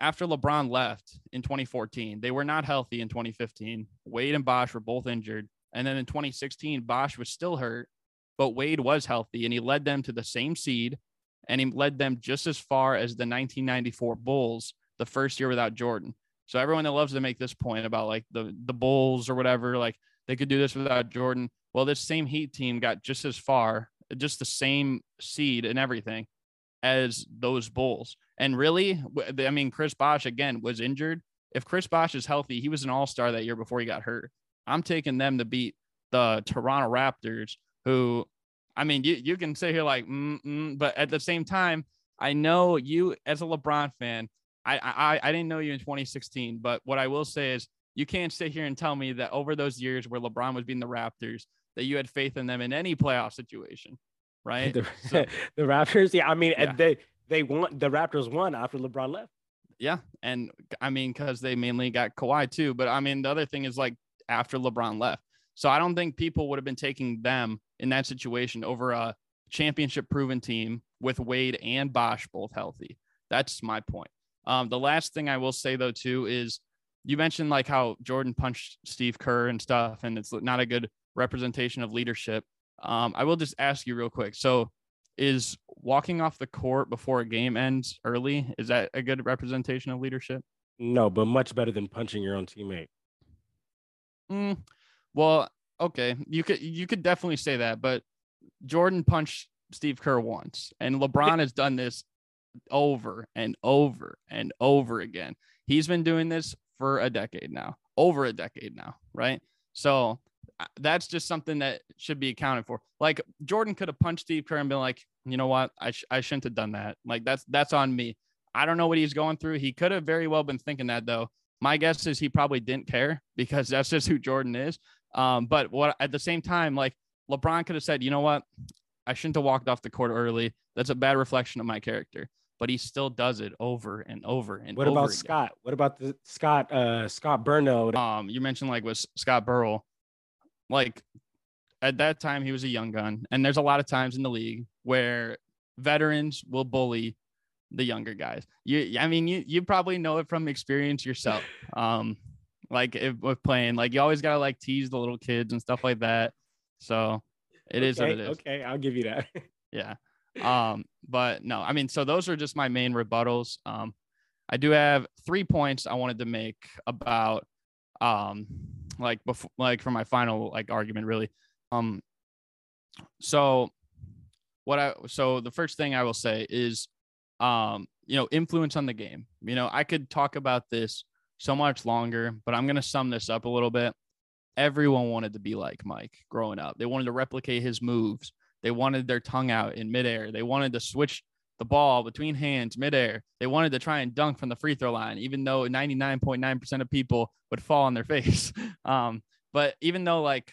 after LeBron left in 2014, they were not healthy in 2015. Wade and Bosh were both injured. And then in 2016, Bosh was still hurt but Wade was healthy and he led them to the same seed and he led them just as far as the 1994 Bulls the first year without Jordan. So everyone that loves to make this point about like the the Bulls or whatever, like they could do this without Jordan. Well, this same Heat team got just as far, just the same seed and everything as those Bulls. And really, I mean, Chris Bosh again was injured. If Chris Bosh is healthy, he was an All Star that year before he got hurt. I'm taking them to beat the Toronto Raptors, who I mean, you you can sit here like, but at the same time, I know you as a LeBron fan. I, I I didn't know you in 2016, but what I will say is you can't sit here and tell me that over those years where LeBron was being the Raptors, that you had faith in them in any playoff situation, right? The, so, the Raptors, yeah. I mean, yeah. they they won. The Raptors won after LeBron left. Yeah, and I mean, because they mainly got Kawhi too. But I mean, the other thing is like after LeBron left, so I don't think people would have been taking them in that situation over a championship proven team with Wade and Bosh both healthy. That's my point. Um, the last thing I will say though too is you mentioned like how Jordan punched Steve Kerr and stuff, and it's not a good representation of leadership. Um, I will just ask you real quick. So, is walking off the court before a game ends early is that a good representation of leadership? No, but much better than punching your own teammate. Mm, well, okay, you could you could definitely say that, but Jordan punched Steve Kerr once, and LeBron has done this over and over and over again. He's been doing this for a decade now, over a decade now, right? So that's just something that should be accounted for. Like Jordan could have punched Steve Kerr and been like, you know what, I sh- I shouldn't have done that. Like that's that's on me. I don't know what he's going through. He could have very well been thinking that though. My guess is he probably didn't care because that's just who Jordan is. Um, but what at the same time, like LeBron could have said, you know what, I shouldn't have walked off the court early. That's a bad reflection of my character. But he still does it over and over and what over about again. Scott? What about the Scott uh Scott Burrell? Um, you mentioned like with Scott Burrell, like at that time he was a young gun, and there's a lot of times in the league where veterans will bully the younger guys. You, I mean, you you probably know it from experience yourself. Um, like if, with playing, like you always gotta like tease the little kids and stuff like that. So it is okay, what it is. Okay, I'll give you that. Yeah. Um, but no, I mean, so those are just my main rebuttals. Um, I do have three points I wanted to make about um like before like for my final like argument really. Um so what I so the first thing I will say is um you know influence on the game. You know, I could talk about this so much longer, but I'm going to sum this up a little bit. Everyone wanted to be like Mike growing up. They wanted to replicate his moves. They wanted their tongue out in midair. They wanted to switch the ball between hands midair. They wanted to try and dunk from the free throw line, even though 99.9% of people would fall on their face. Um, but even though like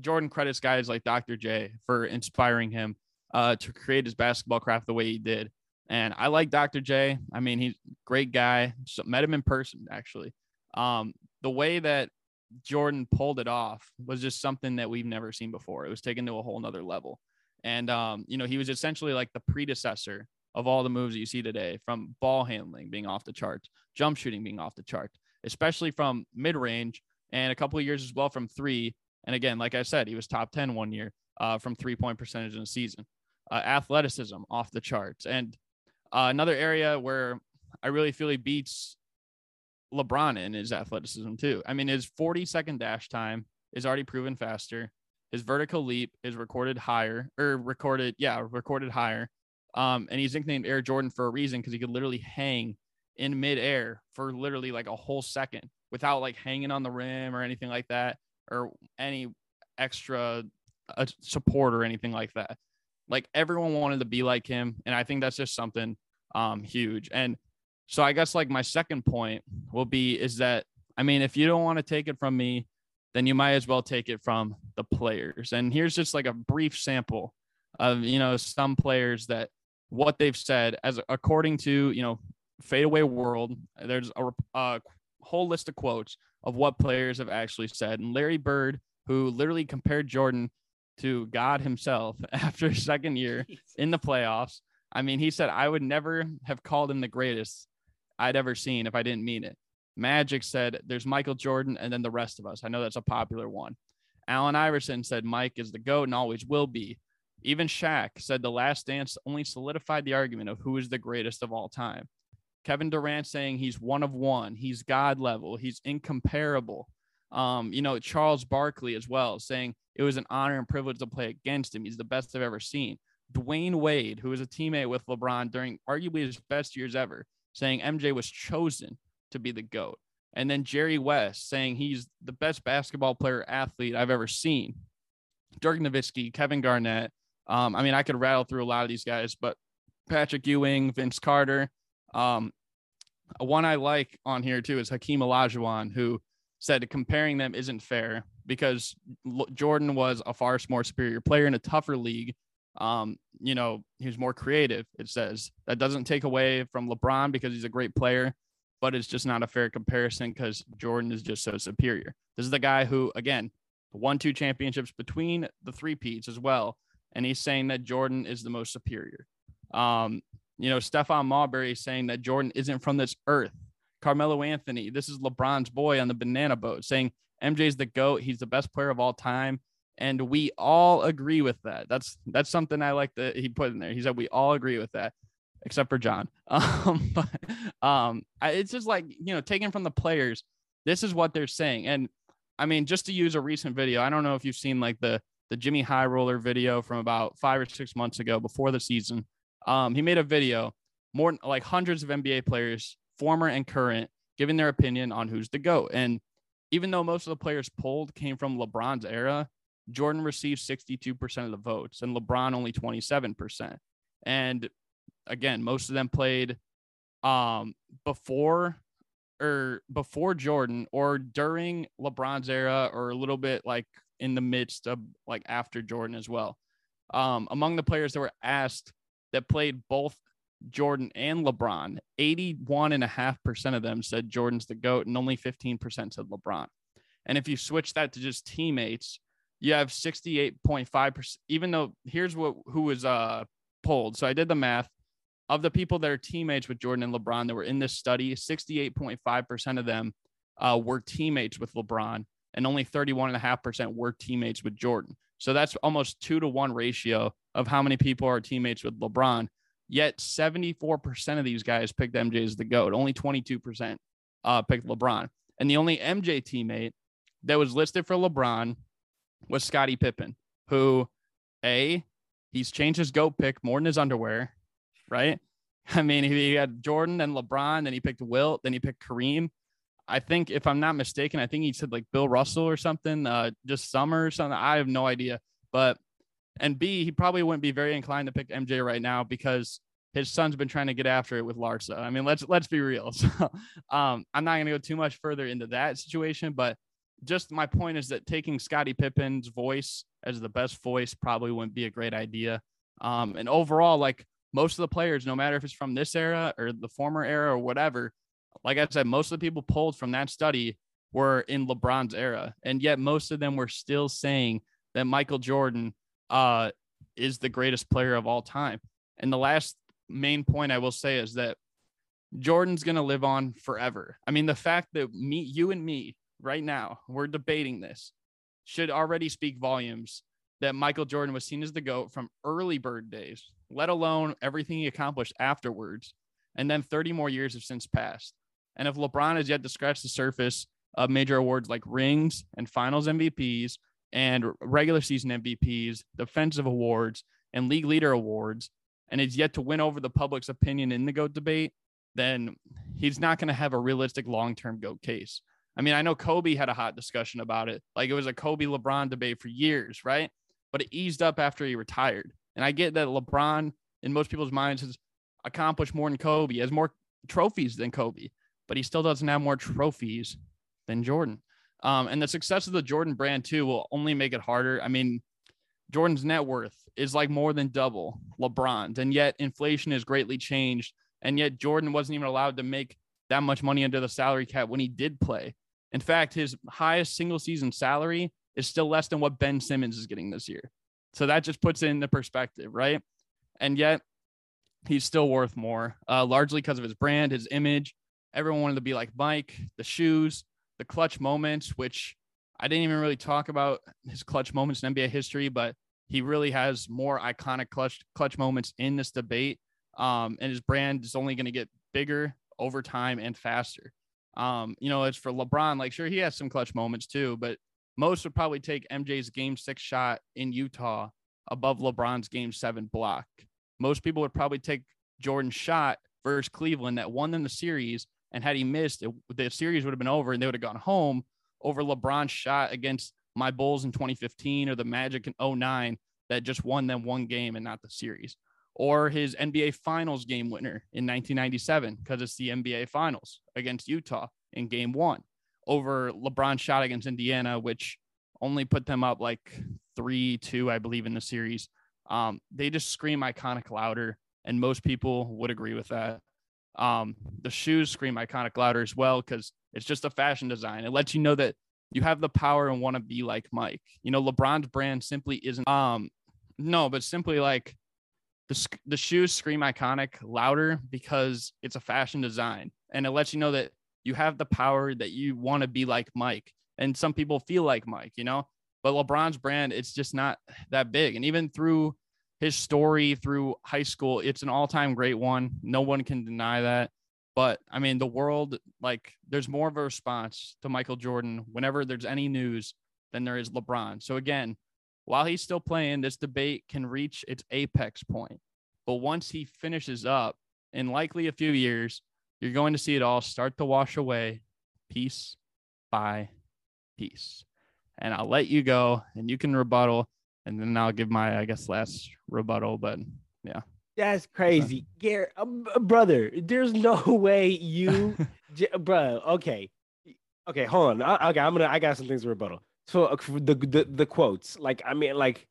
Jordan credits guys like Dr. J for inspiring him uh, to create his basketball craft the way he did. And I like Dr. J. I mean, he's a great guy. So, met him in person, actually. Um, the way that Jordan pulled it off was just something that we've never seen before. It was taken to a whole nother level. And, um, you know, he was essentially like the predecessor of all the moves that you see today from ball handling being off the charts, jump shooting being off the chart, especially from mid range and a couple of years as well from three. And again, like I said, he was top 10 one year uh, from three point percentage in a season. Uh, athleticism off the charts. And uh, another area where I really feel he beats LeBron in his athleticism too. I mean, his 40 second dash time is already proven faster. His vertical leap is recorded higher or recorded, yeah, recorded higher. Um, and he's nicknamed Air Jordan for a reason because he could literally hang in midair for literally like a whole second without like hanging on the rim or anything like that or any extra uh, support or anything like that. Like everyone wanted to be like him, and I think that's just something um huge. And so I guess like my second point will be is that I mean, if you don't want to take it from me, then you might as well take it from the players. And here's just like a brief sample of you know some players that what they've said as according to you know fadeaway world. There's a, a whole list of quotes of what players have actually said, and Larry Bird, who literally compared Jordan to God himself after second year in the playoffs. I mean, he said, I would never have called him the greatest I'd ever seen if I didn't mean it. Magic said, There's Michael Jordan and then the rest of us. I know that's a popular one. Allen Iverson said, Mike is the GOAT and always will be. Even Shaq said the last dance only solidified the argument of who is the greatest of all time. Kevin Durant saying he's one of one, he's God level, he's incomparable. Um, you know, Charles Barkley as well, saying it was an honor and privilege to play against him. He's the best I've ever seen. Dwyane Wade, who was a teammate with LeBron during arguably his best years ever, saying MJ was chosen to be the GOAT. And then Jerry West saying he's the best basketball player athlete I've ever seen. Dirk Nowitzki, Kevin Garnett. Um, I mean, I could rattle through a lot of these guys, but Patrick Ewing, Vince Carter. Um, one I like on here too is Hakeem Olajuwon, who said comparing them isn't fair because Jordan was a far more superior player in a tougher league. Um, you know, he was more creative. It says that doesn't take away from LeBron because he's a great player, but it's just not a fair comparison because Jordan is just so superior. This is the guy who, again, won two championships between the three peats as well. And he's saying that Jordan is the most superior. Um, you know, Stephon Marbury saying that Jordan isn't from this earth. Carmelo Anthony, this is LeBron's boy on the banana boat, saying MJ's the GOAT. He's the best player of all time. And we all agree with that. That's that's something I like that he put in there. He said we all agree with that, except for John. Um, but um, it's just like you know, taken from the players. This is what they're saying. And I mean, just to use a recent video, I don't know if you've seen like the the Jimmy High Roller video from about five or six months ago before the season. Um, he made a video, more like hundreds of NBA players, former and current, giving their opinion on who's the GOAT. And even though most of the players polled came from LeBron's era, Jordan received 62% of the votes and LeBron only 27%. And again, most of them played um, before or before Jordan or during LeBron's era or a little bit like in the midst of like after Jordan as well. Um, among the players that were asked that played both Jordan and LeBron, 81.5% of them said Jordan's the GOAT and only 15% said LeBron. And if you switch that to just teammates, you have 68.5%. Even though here's what who was uh polled. So I did the math of the people that are teammates with Jordan and LeBron that were in this study, 68.5% of them uh, were teammates with LeBron, and only 31.5% were teammates with Jordan. So that's almost two to one ratio of how many people are teammates with LeBron. Yet 74% of these guys picked MJ as the GOAT. Only 22% uh, picked LeBron. And the only MJ teammate that was listed for LeBron was Scottie Pippen, who, A, he's changed his GOAT pick more than his underwear, right? I mean, he had Jordan and LeBron, then he picked Wilt, then he picked Kareem. I think, if I'm not mistaken, I think he said like Bill Russell or something, uh, just summer or something. I have no idea. But and B, he probably wouldn't be very inclined to pick MJ right now because his son's been trying to get after it with Larsa. I mean, let's let's be real. So, um, I'm not going to go too much further into that situation, but just my point is that taking Scottie Pippen's voice as the best voice probably wouldn't be a great idea. Um, and overall, like most of the players, no matter if it's from this era or the former era or whatever, like I said, most of the people polled from that study were in LeBron's era, and yet most of them were still saying that Michael Jordan uh, is the greatest player of all time. And the last main point I will say is that Jordan's going to live on forever. I mean, the fact that me, you and me right now, we're debating this should already speak volumes that Michael Jordan was seen as the GOAT from early bird days, let alone everything he accomplished afterwards. And then 30 more years have since passed. And if LeBron has yet to scratch the surface of major awards like rings and finals MVPs and regular season MVPs, defensive awards, and league leader awards, and is yet to win over the public's opinion in the GOAT debate, then he's not going to have a realistic long term GOAT case. I mean, I know Kobe had a hot discussion about it. Like it was a Kobe LeBron debate for years, right? But it eased up after he retired. And I get that LeBron, in most people's minds, has accomplished more than Kobe, has more trophies than Kobe, but he still doesn't have more trophies than Jordan. Um, and the success of the Jordan brand too will only make it harder. I mean, Jordan's net worth is like more than double LeBron's, and yet inflation has greatly changed. And yet Jordan wasn't even allowed to make that much money under the salary cap when he did play. In fact, his highest single season salary is still less than what Ben Simmons is getting this year. So that just puts it into perspective, right? And yet he's still worth more, uh, largely because of his brand, his image. Everyone wanted to be like Mike, the shoes, the clutch moments, which I didn't even really talk about his clutch moments in NBA history, but he really has more iconic clutch clutch moments in this debate. Um, and his brand is only going to get bigger over time and faster. Um, you know, it's for LeBron, like sure he has some clutch moments too, but most would probably take MJ's game six shot in Utah above LeBron's game seven block. Most people would probably take Jordan's shot versus Cleveland that won them the series and had he missed, it, the series would have been over and they would have gone home over LeBron's shot against my Bulls in 2015 or the Magic in 09 that just won them one game and not the series. Or his NBA Finals game winner in 1997 because it's the NBA Finals against Utah in game one over LeBron's shot against Indiana, which only put them up like 3 2, I believe, in the series. Um, they just scream iconic louder, and most people would agree with that. Um, the shoes scream iconic louder as well because it's just a fashion design. It lets you know that you have the power and want to be like Mike. You know, LeBron's brand simply isn't. Um, no, but simply like the the shoes scream iconic louder because it's a fashion design, and it lets you know that you have the power that you want to be like Mike. And some people feel like Mike, you know. But LeBron's brand, it's just not that big. And even through his story through high school, it's an all time great one. No one can deny that. But I mean, the world, like, there's more of a response to Michael Jordan whenever there's any news than there is LeBron. So again, while he's still playing, this debate can reach its apex point. But once he finishes up, in likely a few years, you're going to see it all start to wash away piece by piece. And I'll let you go and you can rebuttal. And then I'll give my, I guess, last rebuttal. But yeah. That's crazy, Garrett, uh, brother. There's no way you, j- bro. Okay, okay, hold on. I, okay, I'm gonna. I got some things to rebuttal. So uh, the, the the quotes, like I mean, like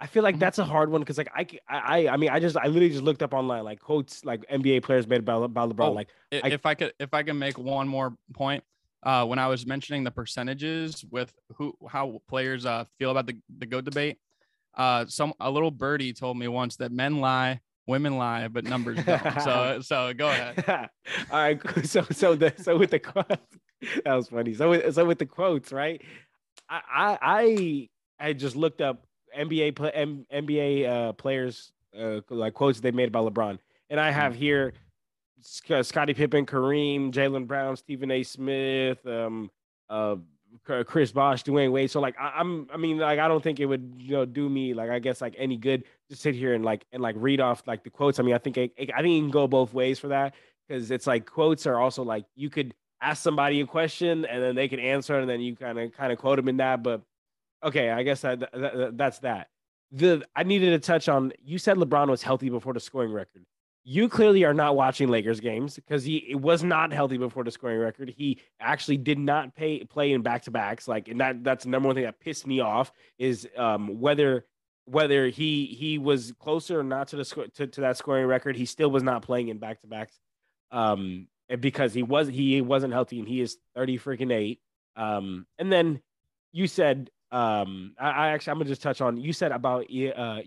I feel like mm-hmm. that's a hard one because like I, I I mean I just I literally just looked up online like quotes like NBA players made about about LeBron. Oh, like if I, I could if I can make one more point, uh, when I was mentioning the percentages with who how players uh feel about the the goat debate, uh, some a little birdie told me once that men lie, women lie, but numbers don't. so so go ahead. All right. So so the so with the quotes, that was funny. So with, so with the quotes, right? I I I just looked up NBA M, NBA uh, players uh, like quotes they made about LeBron, and I have mm. here Scottie Pippen, Kareem, Jaylen Brown, Stephen A. Smith, um, uh, Chris Bosh, Dwyane Wade. So like I, am I mean like I don't think it would you know do me like I guess like any good to sit here and like and like read off like the quotes. I mean I think it, I think you can go both ways for that because it's like quotes are also like you could ask somebody a question and then they can answer and then you kind of kind of quote them in that. But okay, I guess that, that's that. The I needed to touch on. You said LeBron was healthy before the scoring record. You clearly are not watching Lakers games because he was not healthy before the scoring record. He actually did not pay, play in back to backs. Like, and that that's the number one thing that pissed me off is um, whether whether he he was closer or not to the score to, to that scoring record. He still was not playing in back to backs. Um, because he was he wasn't healthy and he is 30 freaking eight. Um, and then you said um, I, I, actually I'm gonna just touch on you said about uh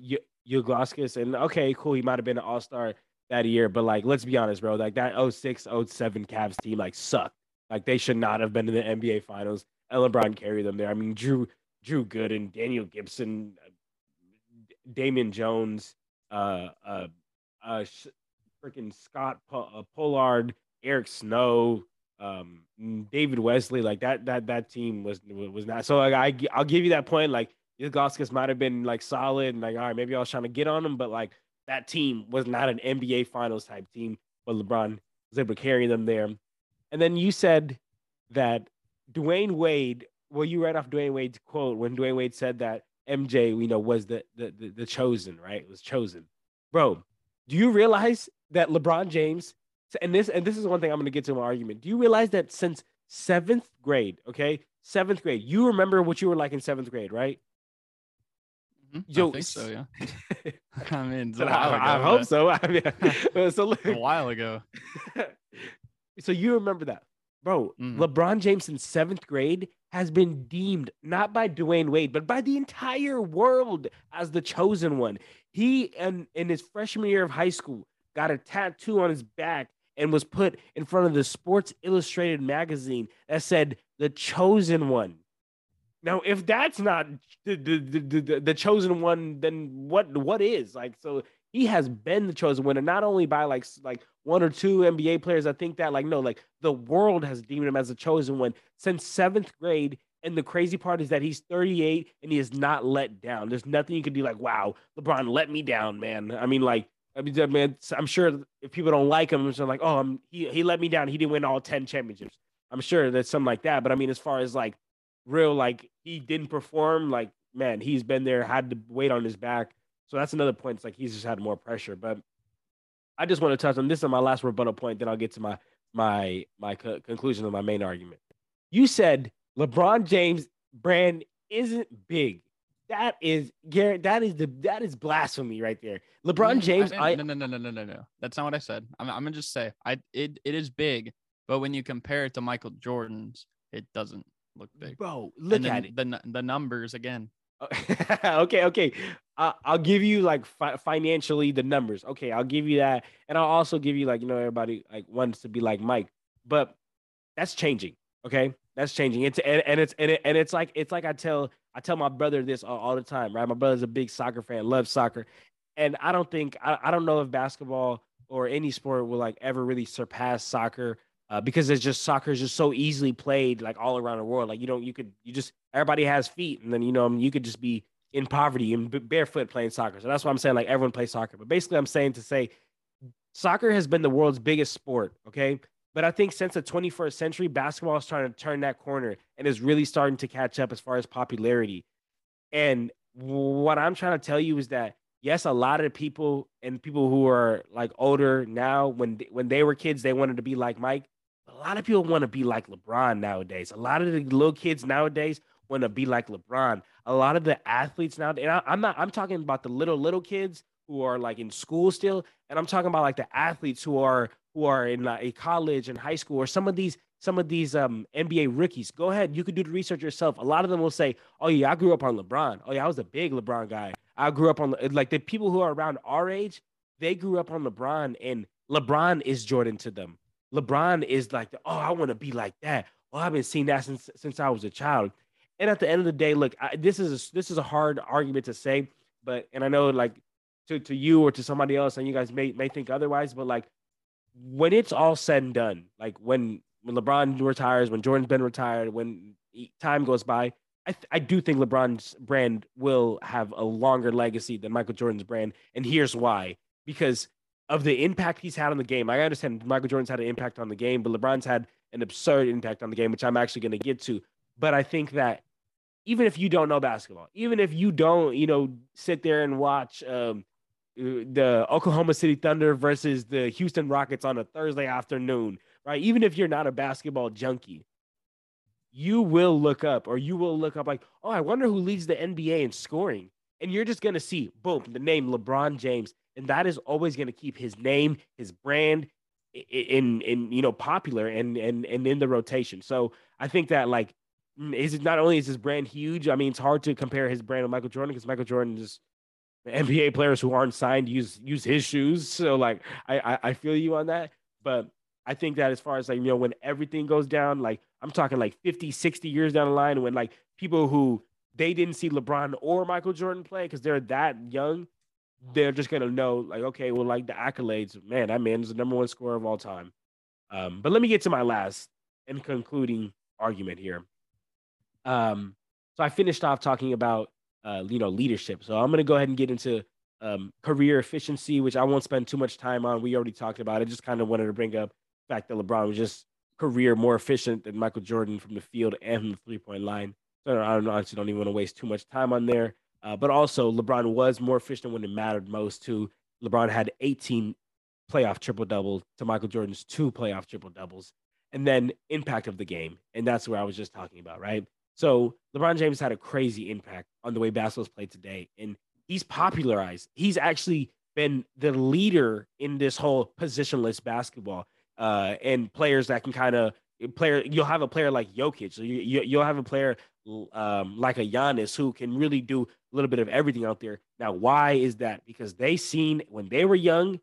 Ilgauskas and okay, cool, he might have been an all star that year, but like let's be honest, bro, like that 06, 07 Cavs team like sucked. Like they should not have been in the NBA finals. LeBron carried them there. I mean, Drew Drew Gooden, Daniel Gibson, Damon Jones, uh, uh, uh, freaking Scott uh, Pollard, Eric Snow, um, David Wesley, like that that that team was was not. So like I I'll give you that point. Like Ilgauskas might have been like solid and like all right, maybe I was trying to get on him, but like that team was not an NBA Finals type team. But LeBron was able to carry them there. And then you said that Dwyane Wade. Well, you read off Dwyane Wade's quote when Dwyane Wade said that MJ, you know, was the the the, the chosen, right? It was chosen, bro. Do you realize that LeBron James and this and this is one thing I'm going to get to my argument. Do you realize that since seventh grade, okay, seventh grade, you remember what you were like in seventh grade, right? Mm-hmm. Yo, I think so, yeah. I mean, ago, I, I, hope so. I mean, so a while ago. so you remember that, bro? Mm. LeBron James in seventh grade has been deemed not by Dwyane Wade, but by the entire world as the chosen one. He and in his freshman year of high school got a tattoo on his back and was put in front of the Sports Illustrated magazine that said the chosen one. Now, if that's not the, the, the, the, chosen one, then what what is? Like, so he has been the chosen and not only by like like one or two NBA players. I think that like no, like the world has deemed him as a chosen one since seventh grade. And the crazy part is that he's 38 and he is not let down. There's nothing you can do like, wow, LeBron let me down, man. I mean, like I mean, I mean, I'm sure if people don't like him, it's like, oh, I'm, he he let me down. He didn't win all ten championships. I'm sure that's something like that. But I mean, as far as like real, like he didn't perform, like man, he's been there, had to wait on his back. So that's another point. It's like he's just had more pressure. But I just want to touch on this is my last rebuttal point. Then I'll get to my my my co- conclusion of my main argument. You said LeBron James brand isn't big. That is Garrett. That is the that is blasphemy right there. LeBron mm-hmm. James. I, I no no no no no no no. That's not what I said. I'm I'm gonna just say I it it is big, but when you compare it to Michael Jordan's, it doesn't look big. Bro, look at it. The the numbers again. okay, okay. Uh, I'll give you like fi- financially the numbers. Okay, I'll give you that, and I'll also give you like you know everybody like wants to be like Mike, but that's changing. Okay, that's changing. It's and, and it's and, it, and it's like it's like I tell I tell my brother this all, all, the time, right? My brother's a big soccer fan, loves soccer. And I don't think, I, I don't know if basketball or any sport will like ever really surpass soccer uh, because it's just soccer is just so easily played like all around the world. Like you don't, you could, you just, everybody has feet. And then, you know, you could just be in poverty and barefoot playing soccer. So that's why I'm saying like everyone plays soccer. But basically, I'm saying to say soccer has been the world's biggest sport. Okay. But I think since the 21st century, basketball is trying to turn that corner and is really starting to catch up as far as popularity. And what I'm trying to tell you is that yes, a lot of people and people who are like older now, when when they were kids, they wanted to be like Mike. A lot of people want to be like LeBron nowadays. A lot of the little kids nowadays want to be like LeBron. A lot of the athletes now, and I, I'm not, I'm talking about the little little kids who are like in school still, and I'm talking about like the athletes who are who are in like a college and high school, or some of these some of these um, NBA rookies. Go ahead, you could do the research yourself. A lot of them will say, "Oh yeah, I grew up on LeBron. Oh yeah, I was a big LeBron guy. I grew up on like the people who are around our age. They grew up on LeBron, and LeBron is Jordan to them. LeBron is like, oh, I want to be like that. Well, I've been seeing that since since I was a child. And at the end of the day, look, I, this is a, this is a hard argument to say, but and I know like to to you or to somebody else, and you guys may may think otherwise, but like when it's all said and done, like when when LeBron retires, when Jordan's been retired, when time goes by, I, th- I do think LeBron's brand will have a longer legacy than Michael Jordan's brand. And here's why because of the impact he's had on the game. I understand Michael Jordan's had an impact on the game, but LeBron's had an absurd impact on the game, which I'm actually going to get to. But I think that even if you don't know basketball, even if you don't, you know, sit there and watch um, the Oklahoma City Thunder versus the Houston Rockets on a Thursday afternoon, right? Even if you're not a basketball junkie, you will look up or you will look up like, oh, I wonder who leads the NBA in scoring. And you're just going to see, boom, the name LeBron James. And that is always going to keep his name, his brand in, in, you know, popular and, and, and in the rotation. So I think that like, mm, is it not only is his brand huge? I mean, it's hard to compare his brand with Michael Jordan because Michael Jordan is NBA players who aren't signed use use his shoes. So like I, I, I feel you on that. But I think that as far as like, you know, when everything goes down, like I'm talking like 50, 60 years down the line, when like people who they didn't see LeBron or Michael Jordan play because they're that young, they're just gonna know, like, okay, well, like the accolades, man, that man is the number one scorer of all time. Um, but let me get to my last and concluding argument here. Um, so I finished off talking about uh, you know, leadership. So I'm gonna go ahead and get into um, career efficiency, which I won't spend too much time on. We already talked about it. Just kind of wanted to bring up the fact that LeBron was just career more efficient than Michael Jordan from the field and from the three point line. So I don't honestly don't even want to waste too much time on there. Uh, but also, LeBron was more efficient when it mattered most. Too, LeBron had 18 playoff triple doubles to Michael Jordan's two playoff triple doubles, and then impact of the game, and that's where I was just talking about, right? So LeBron James had a crazy impact on the way basketball's played today, and he's popularized. He's actually been the leader in this whole positionless basketball uh, and players that can kind of player. You'll have a player like Jokic. So you, you will have a player um, like a Giannis who can really do a little bit of everything out there. Now, why is that? Because they seen when they were young,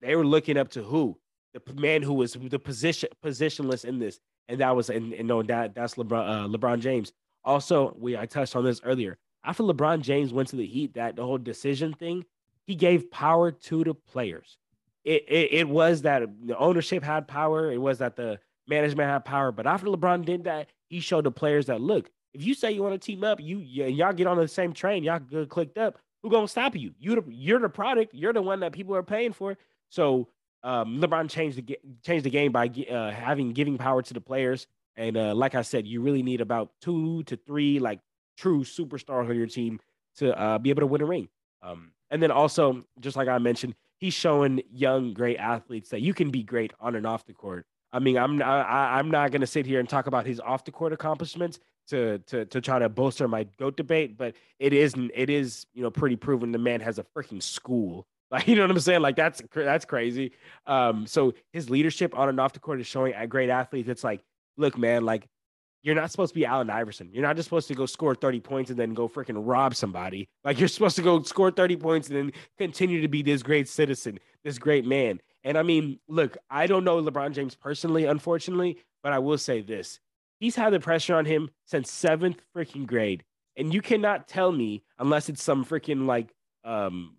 they were looking up to who the man who was the position positionless in this, and that was and, and no that that's LeBron uh, LeBron James. Also, we I touched on this earlier. After LeBron James went to the Heat, that the whole decision thing, he gave power to the players it, it, it was that the ownership had power. It was that the management had power. But after LeBron did that, he showed the players that look, if you say you want to team up, you y'all get on the same train, y'all get clicked up. Who gonna stop you? You you're the product. You're the one that people are paying for. So um, LeBron changed the changed the game by uh, having giving power to the players. And uh, like I said, you really need about two to three like true superstars on your team to uh, be able to win a ring. Um, and then also, just like I mentioned, he's showing young great athletes that you can be great on and off the court. I mean, I'm I, I'm not gonna sit here and talk about his off the court accomplishments to to to try to bolster my goat debate, but it is it is you know pretty proven the man has a freaking school. Like you know what I'm saying? Like that's that's crazy. Um, so his leadership on and off the court is showing a great athletes. It's like, look, man, like you're not supposed to be Allen Iverson. You're not just supposed to go score 30 points and then go freaking rob somebody. Like you're supposed to go score 30 points and then continue to be this great citizen, this great man. And I mean, look, I don't know LeBron James personally, unfortunately, but I will say this. He's had the pressure on him since seventh freaking grade. And you cannot tell me, unless it's some freaking like um,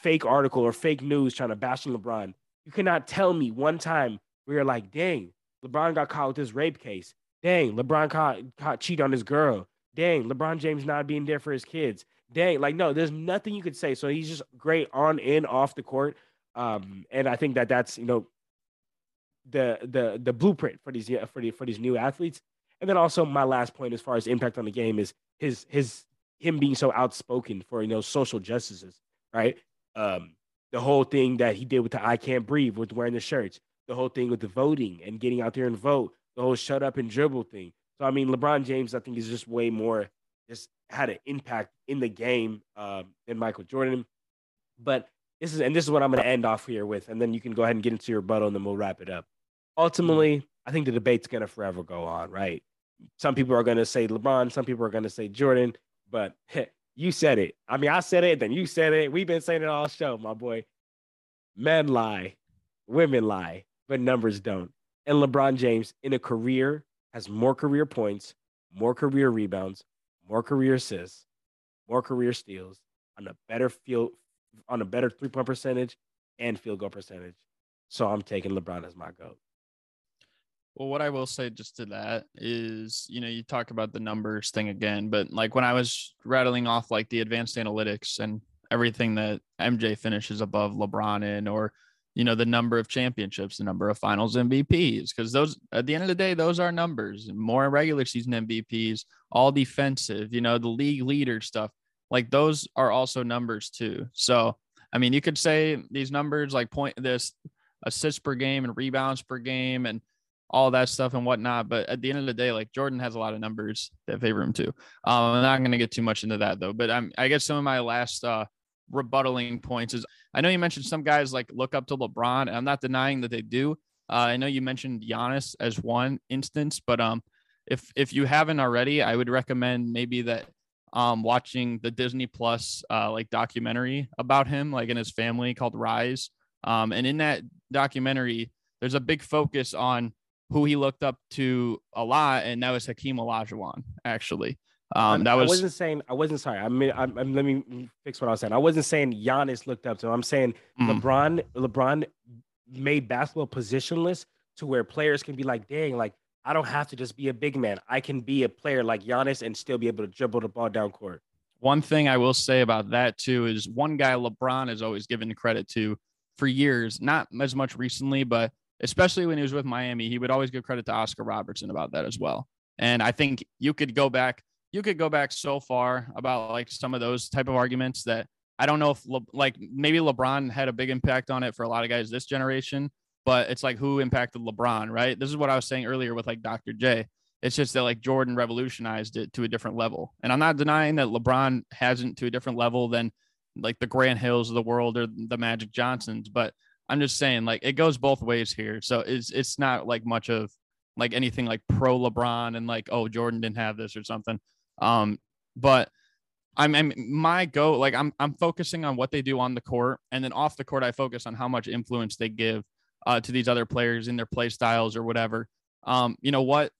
fake article or fake news trying to bash on LeBron, you cannot tell me one time where you're like, dang, LeBron got caught with this rape case. Dang, LeBron caught, caught cheat on his girl. Dang, LeBron James not being there for his kids. Dang, like no, there's nothing you could say. So he's just great on and off the court. Um, and I think that that's you know the the the blueprint for these for the, for these new athletes. And then also my last point as far as impact on the game is his his him being so outspoken for you know social justices, right? Um, the whole thing that he did with the I can't breathe with wearing the shirts, the whole thing with the voting and getting out there and vote, the whole shut up and dribble thing. So I mean, LeBron James, I think is just way more just had an impact in the game um, than Michael Jordan. But this is and this is what I'm going to end off here with, and then you can go ahead and get into your rebuttal, and then we'll wrap it up. Ultimately, I think the debate's going to forever go on, right? Some people are going to say LeBron, some people are going to say Jordan, but you said it. I mean, I said it, then you said it. We've been saying it all show, my boy. Men lie, women lie, but numbers don't. And LeBron James, in a career, has more career points, more career rebounds, more career assists, more career steals, on a better field, on a better three point percentage and field goal percentage. So I'm taking LeBron as my goat. Well, what I will say just to that is, you know, you talk about the numbers thing again, but like when I was rattling off like the advanced analytics and everything that MJ finishes above LeBron in, or, you know, the number of championships, the number of finals MVPs, because those at the end of the day, those are numbers. More regular season MVPs, all defensive, you know, the league leader stuff, like those are also numbers too. So, I mean, you could say these numbers like point this assists per game and rebounds per game and all that stuff and whatnot. But at the end of the day, like Jordan has a lot of numbers that favor him too. Um, I'm not going to get too much into that though. But I'm, I guess some of my last uh, rebuttaling points is I know you mentioned some guys like look up to LeBron, and I'm not denying that they do. Uh, I know you mentioned Giannis as one instance, but um, if if you haven't already, I would recommend maybe that um watching the Disney Plus uh like documentary about him, like in his family called Rise. Um, and in that documentary, there's a big focus on who he looked up to a lot, and that was Hakeem Olajuwon. Actually, um, that was. I wasn't saying. I wasn't sorry. I mean, I'm, I'm, let me fix what I was saying. I wasn't saying Giannis looked up to him. I'm saying mm-hmm. LeBron. LeBron made basketball positionless to where players can be like, dang, like I don't have to just be a big man. I can be a player like Giannis and still be able to dribble the ball down court. One thing I will say about that too is one guy LeBron has always given credit to for years, not as much recently, but especially when he was with Miami, he would always give credit to Oscar Robertson about that as well. And I think you could go back, you could go back so far about like some of those type of arguments that I don't know if Le, like maybe LeBron had a big impact on it for a lot of guys this generation, but it's like who impacted LeBron, right? This is what I was saying earlier with like Dr. J. It's just that like Jordan revolutionized it to a different level. And I'm not denying that LeBron hasn't to a different level than like the Grant Hills of the world or the Magic Johnsons, but I'm just saying, like, it goes both ways here. So it's it's not like much of like anything like pro LeBron and like, oh, Jordan didn't have this or something. Um, but I'm, I'm my go like I'm I'm focusing on what they do on the court, and then off the court, I focus on how much influence they give uh, to these other players in their play styles or whatever. Um, you know what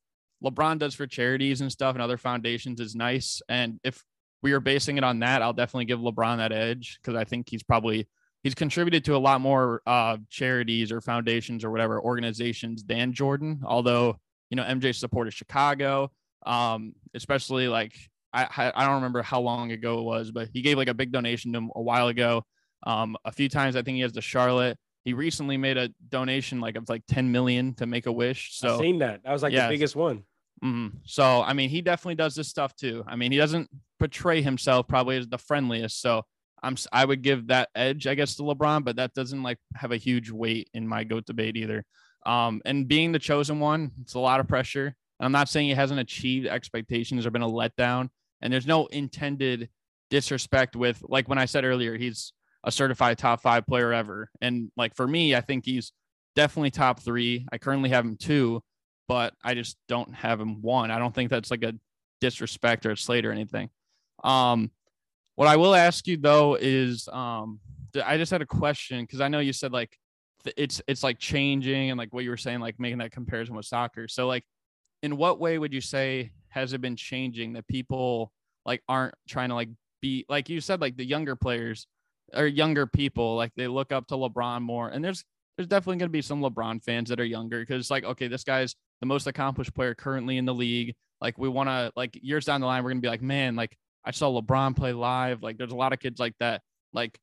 LeBron does for charities and stuff and other foundations is nice, and if we are basing it on that, I'll definitely give LeBron that edge because I think he's probably he's contributed to a lot more uh, charities or foundations or whatever organizations than Jordan. Although you know MJ supported Chicago, um, especially like I I don't remember how long ago it was, but he gave like a big donation to him a while ago. Um, a few times I think he has to Charlotte. He recently made a donation like of like 10 million to make a wish. So I've seen that. That was like the biggest one. Mm-hmm. So I mean, he definitely does this stuff too. I mean, he doesn't portray himself probably as the friendliest. So I'm I would give that edge, I guess, to LeBron, but that doesn't like have a huge weight in my goat debate either. Um, and being the chosen one, it's a lot of pressure. And I'm not saying he hasn't achieved expectations or been a letdown. And there's no intended disrespect with like when I said earlier, he's a certified top five player ever. And like for me, I think he's definitely top three. I currently have him two, but I just don't have him one. I don't think that's like a disrespect or a slate or anything. Um, what I will ask you though is, um, I just had a question because I know you said like it's it's like changing and like what you were saying, like making that comparison with soccer. So like, in what way would you say has it been changing that people like aren't trying to like be like you said like the younger players or younger people like they look up to LeBron more and there's there's definitely going to be some LeBron fans that are younger because it's like okay this guy's the most accomplished player currently in the league like we want to like years down the line we're going to be like man like I saw LeBron play live. Like there's a lot of kids like that. Like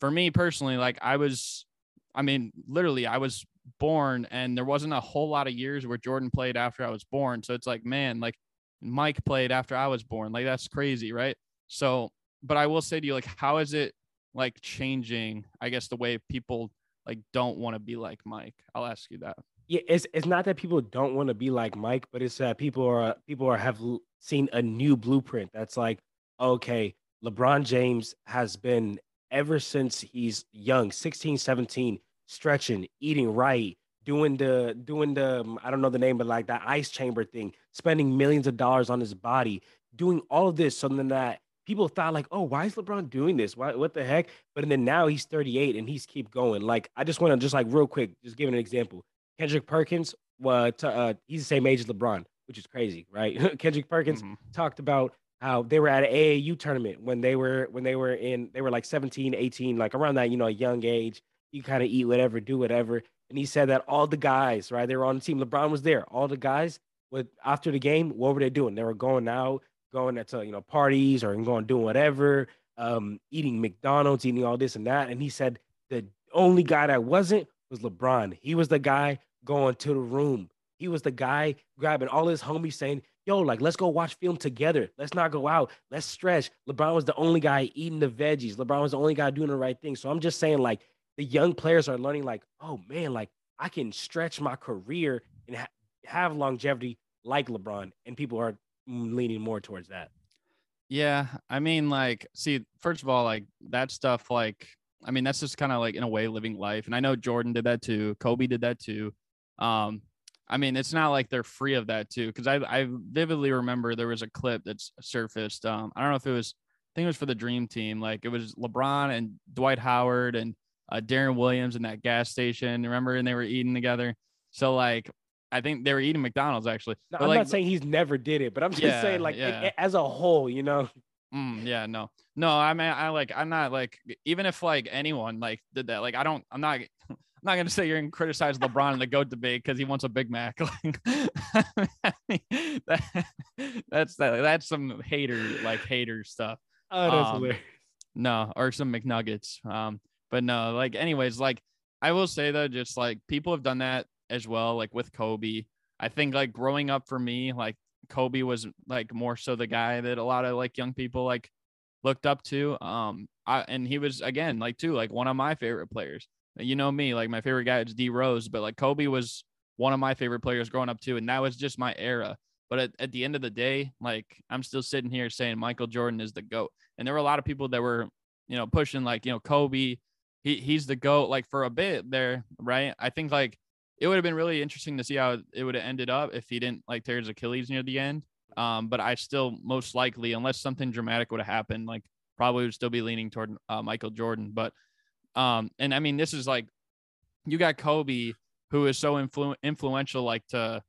for me personally, like I was, I mean, literally, I was born and there wasn't a whole lot of years where Jordan played after I was born. So it's like, man, like Mike played after I was born. Like that's crazy, right? So, but I will say to you, like, how is it like changing, I guess, the way people like don't want to be like Mike? I'll ask you that. Yeah, it's it's not that people don't want to be like Mike, but it's that people are people are have seen a new blueprint that's like, okay, LeBron James has been ever since he's young, 16, 17, stretching, eating right, doing the doing the um, I don't know the name, but like that ice chamber thing, spending millions of dollars on his body, doing all of this, something that people thought like, oh, why is LeBron doing this? Why what the heck? But then now he's 38 and he's keep going. Like I just want to just like real quick, just give an example. Kendrick Perkins, uh, uh, he's the same age as LeBron, which is crazy, right? Kendrick Perkins mm-hmm. talked about how they were at an AAU tournament when they were when they were in they were like 17, 18, like around that, you know, a young age. You kind of eat whatever, do whatever. And he said that all the guys, right, they were on the team. LeBron was there. All the guys with after the game, what were they doing? They were going out, going to you know parties or going doing whatever, um, eating McDonald's, eating all this and that. And he said the only guy that wasn't was LeBron. He was the guy going to the room. He was the guy grabbing all his homies saying, Yo, like, let's go watch film together. Let's not go out. Let's stretch. LeBron was the only guy eating the veggies. LeBron was the only guy doing the right thing. So I'm just saying, like, the young players are learning like, oh man, like I can stretch my career and ha- have longevity like LeBron, and people are leaning more towards that. Yeah, I mean, like, see, first of all, like that stuff, like, I mean, that's just kind of like in a way living life, and I know Jordan did that too, Kobe did that too. Um, I mean, it's not like they're free of that too, because I I vividly remember there was a clip that's surfaced. Um, I don't know if it was, I think it was for the Dream Team, like it was LeBron and Dwight Howard and uh, Deron Williams in that gas station. Remember, and they were eating together. So like, I think they were eating McDonald's actually. No, I'm like, not saying he's never did it, but I'm just yeah, saying like yeah. it, as a whole, you know. Mm, yeah, no, no. I mean, I like, I'm not like, even if like anyone like did that, like, I don't, I'm not, I'm not gonna say you're gonna criticize LeBron in the goat debate because he wants a Big Mac. Like, that, that's that, that's some hater like hater stuff. Oh, that's um, hilarious. No, or some McNuggets. Um, but no, like, anyways, like I will say though, just like people have done that as well, like with Kobe. I think like growing up for me, like Kobe was like more so the guy that a lot of like young people like looked up to. Um, I, and he was again like too like one of my favorite players. You know me, like my favorite guy is D Rose, but like Kobe was one of my favorite players growing up too, and that was just my era. But at, at the end of the day, like I'm still sitting here saying Michael Jordan is the GOAT. And there were a lot of people that were, you know, pushing like, you know, Kobe, he he's the goat like for a bit there, right? I think like it would have been really interesting to see how it would have ended up if he didn't like tear his Achilles near the end. Um, but I still most likely, unless something dramatic would have happened, like probably would still be leaning toward uh, Michael Jordan. But um, and I mean, this is like you got Kobe, who is so influ- influential, like to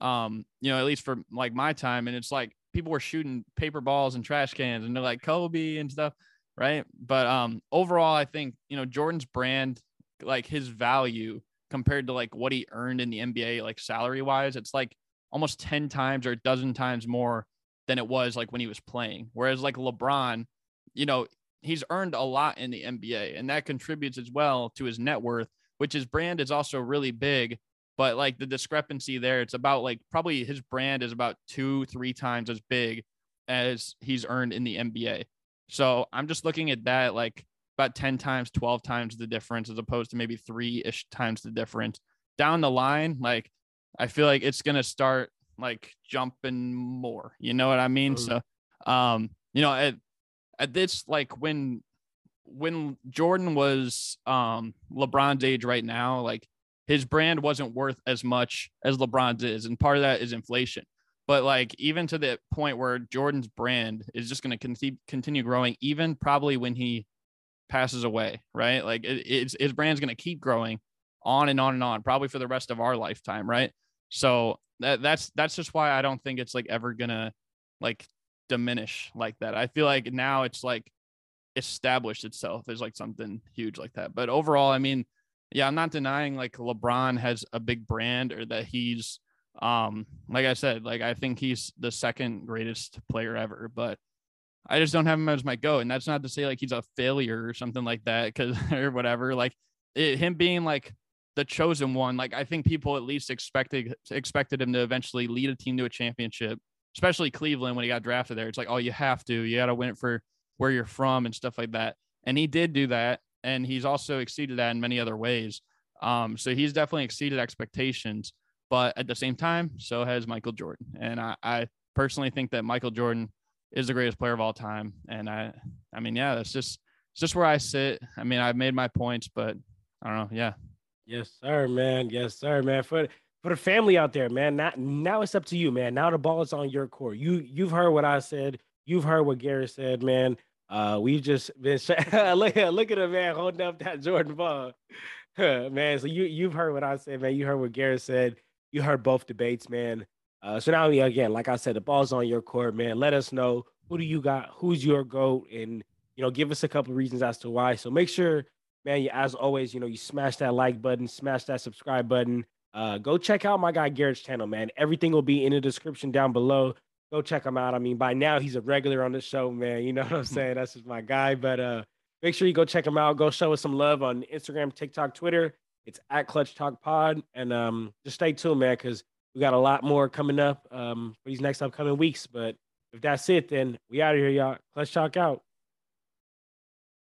um, you know, at least for like my time, and it's like people were shooting paper balls and trash cans, and they're like Kobe and stuff right? But um overall, I think you know Jordan's brand, like his value compared to like what he earned in the NBA, like salary wise, it's like almost 10 times or a dozen times more than it was like when he was playing. Whereas like LeBron, you know, he's earned a lot in the NBA and that contributes as well to his net worth, which his brand is also really big. But like the discrepancy there, it's about like probably his brand is about two, three times as big as he's earned in the NBA. So I'm just looking at that like about 10 times, 12 times the difference as opposed to maybe three ish times the difference. Down the line, like I feel like it's gonna start like jumping more. You know what I mean? Mm-hmm. So um, you know, at at this like when when Jordan was um LeBron's age right now, like his brand wasn't worth as much as LeBron's is. And part of that is inflation. But like even to the point where Jordan's brand is just going to continue growing, even probably when he passes away, right? Like it, it's his brand's going to keep growing on and on and on, probably for the rest of our lifetime, right? So that that's that's just why I don't think it's like ever gonna like diminish like that. I feel like now it's like established itself as like something huge like that. But overall, I mean, yeah, I'm not denying like LeBron has a big brand or that he's um, like I said, like I think he's the second greatest player ever, but I just don't have him as my go. And that's not to say like he's a failure or something like that, because or whatever. Like it, him being like the chosen one. Like I think people at least expected expected him to eventually lead a team to a championship, especially Cleveland when he got drafted there. It's like, oh, you have to, you got to win it for where you're from and stuff like that. And he did do that, and he's also exceeded that in many other ways. Um, so he's definitely exceeded expectations. But at the same time, so has Michael Jordan. And I, I personally think that Michael Jordan is the greatest player of all time. And I, I mean, yeah, that's just, it's just where I sit. I mean, I've made my points, but I don't know. Yeah. Yes, sir, man. Yes, sir, man. For for the family out there, man. Now, now it's up to you, man. Now the ball is on your court. You you've heard what I said. You've heard what Garrett said, man. Uh, we've just been look at look at a man holding up that Jordan ball, man. So you you've heard what I said, man. You heard what Garrett said you heard both debates, man. Uh, so now, again, like I said, the ball's on your court, man. Let us know who do you got, who's your goat, and you know, give us a couple reasons as to why. So make sure, man, you as always, you know, you smash that like button, smash that subscribe button. Uh, go check out my guy Garrett's channel, man. Everything will be in the description down below. Go check him out. I mean, by now he's a regular on the show, man. You know what I'm saying? That's just my guy. But uh, make sure you go check him out. Go show us some love on Instagram, TikTok, Twitter. It's at Clutch Talk Pod. And um, just stay tuned, man, because we got a lot more coming up um, for these next upcoming weeks. But if that's it, then we out of here, y'all. Let's Talk out.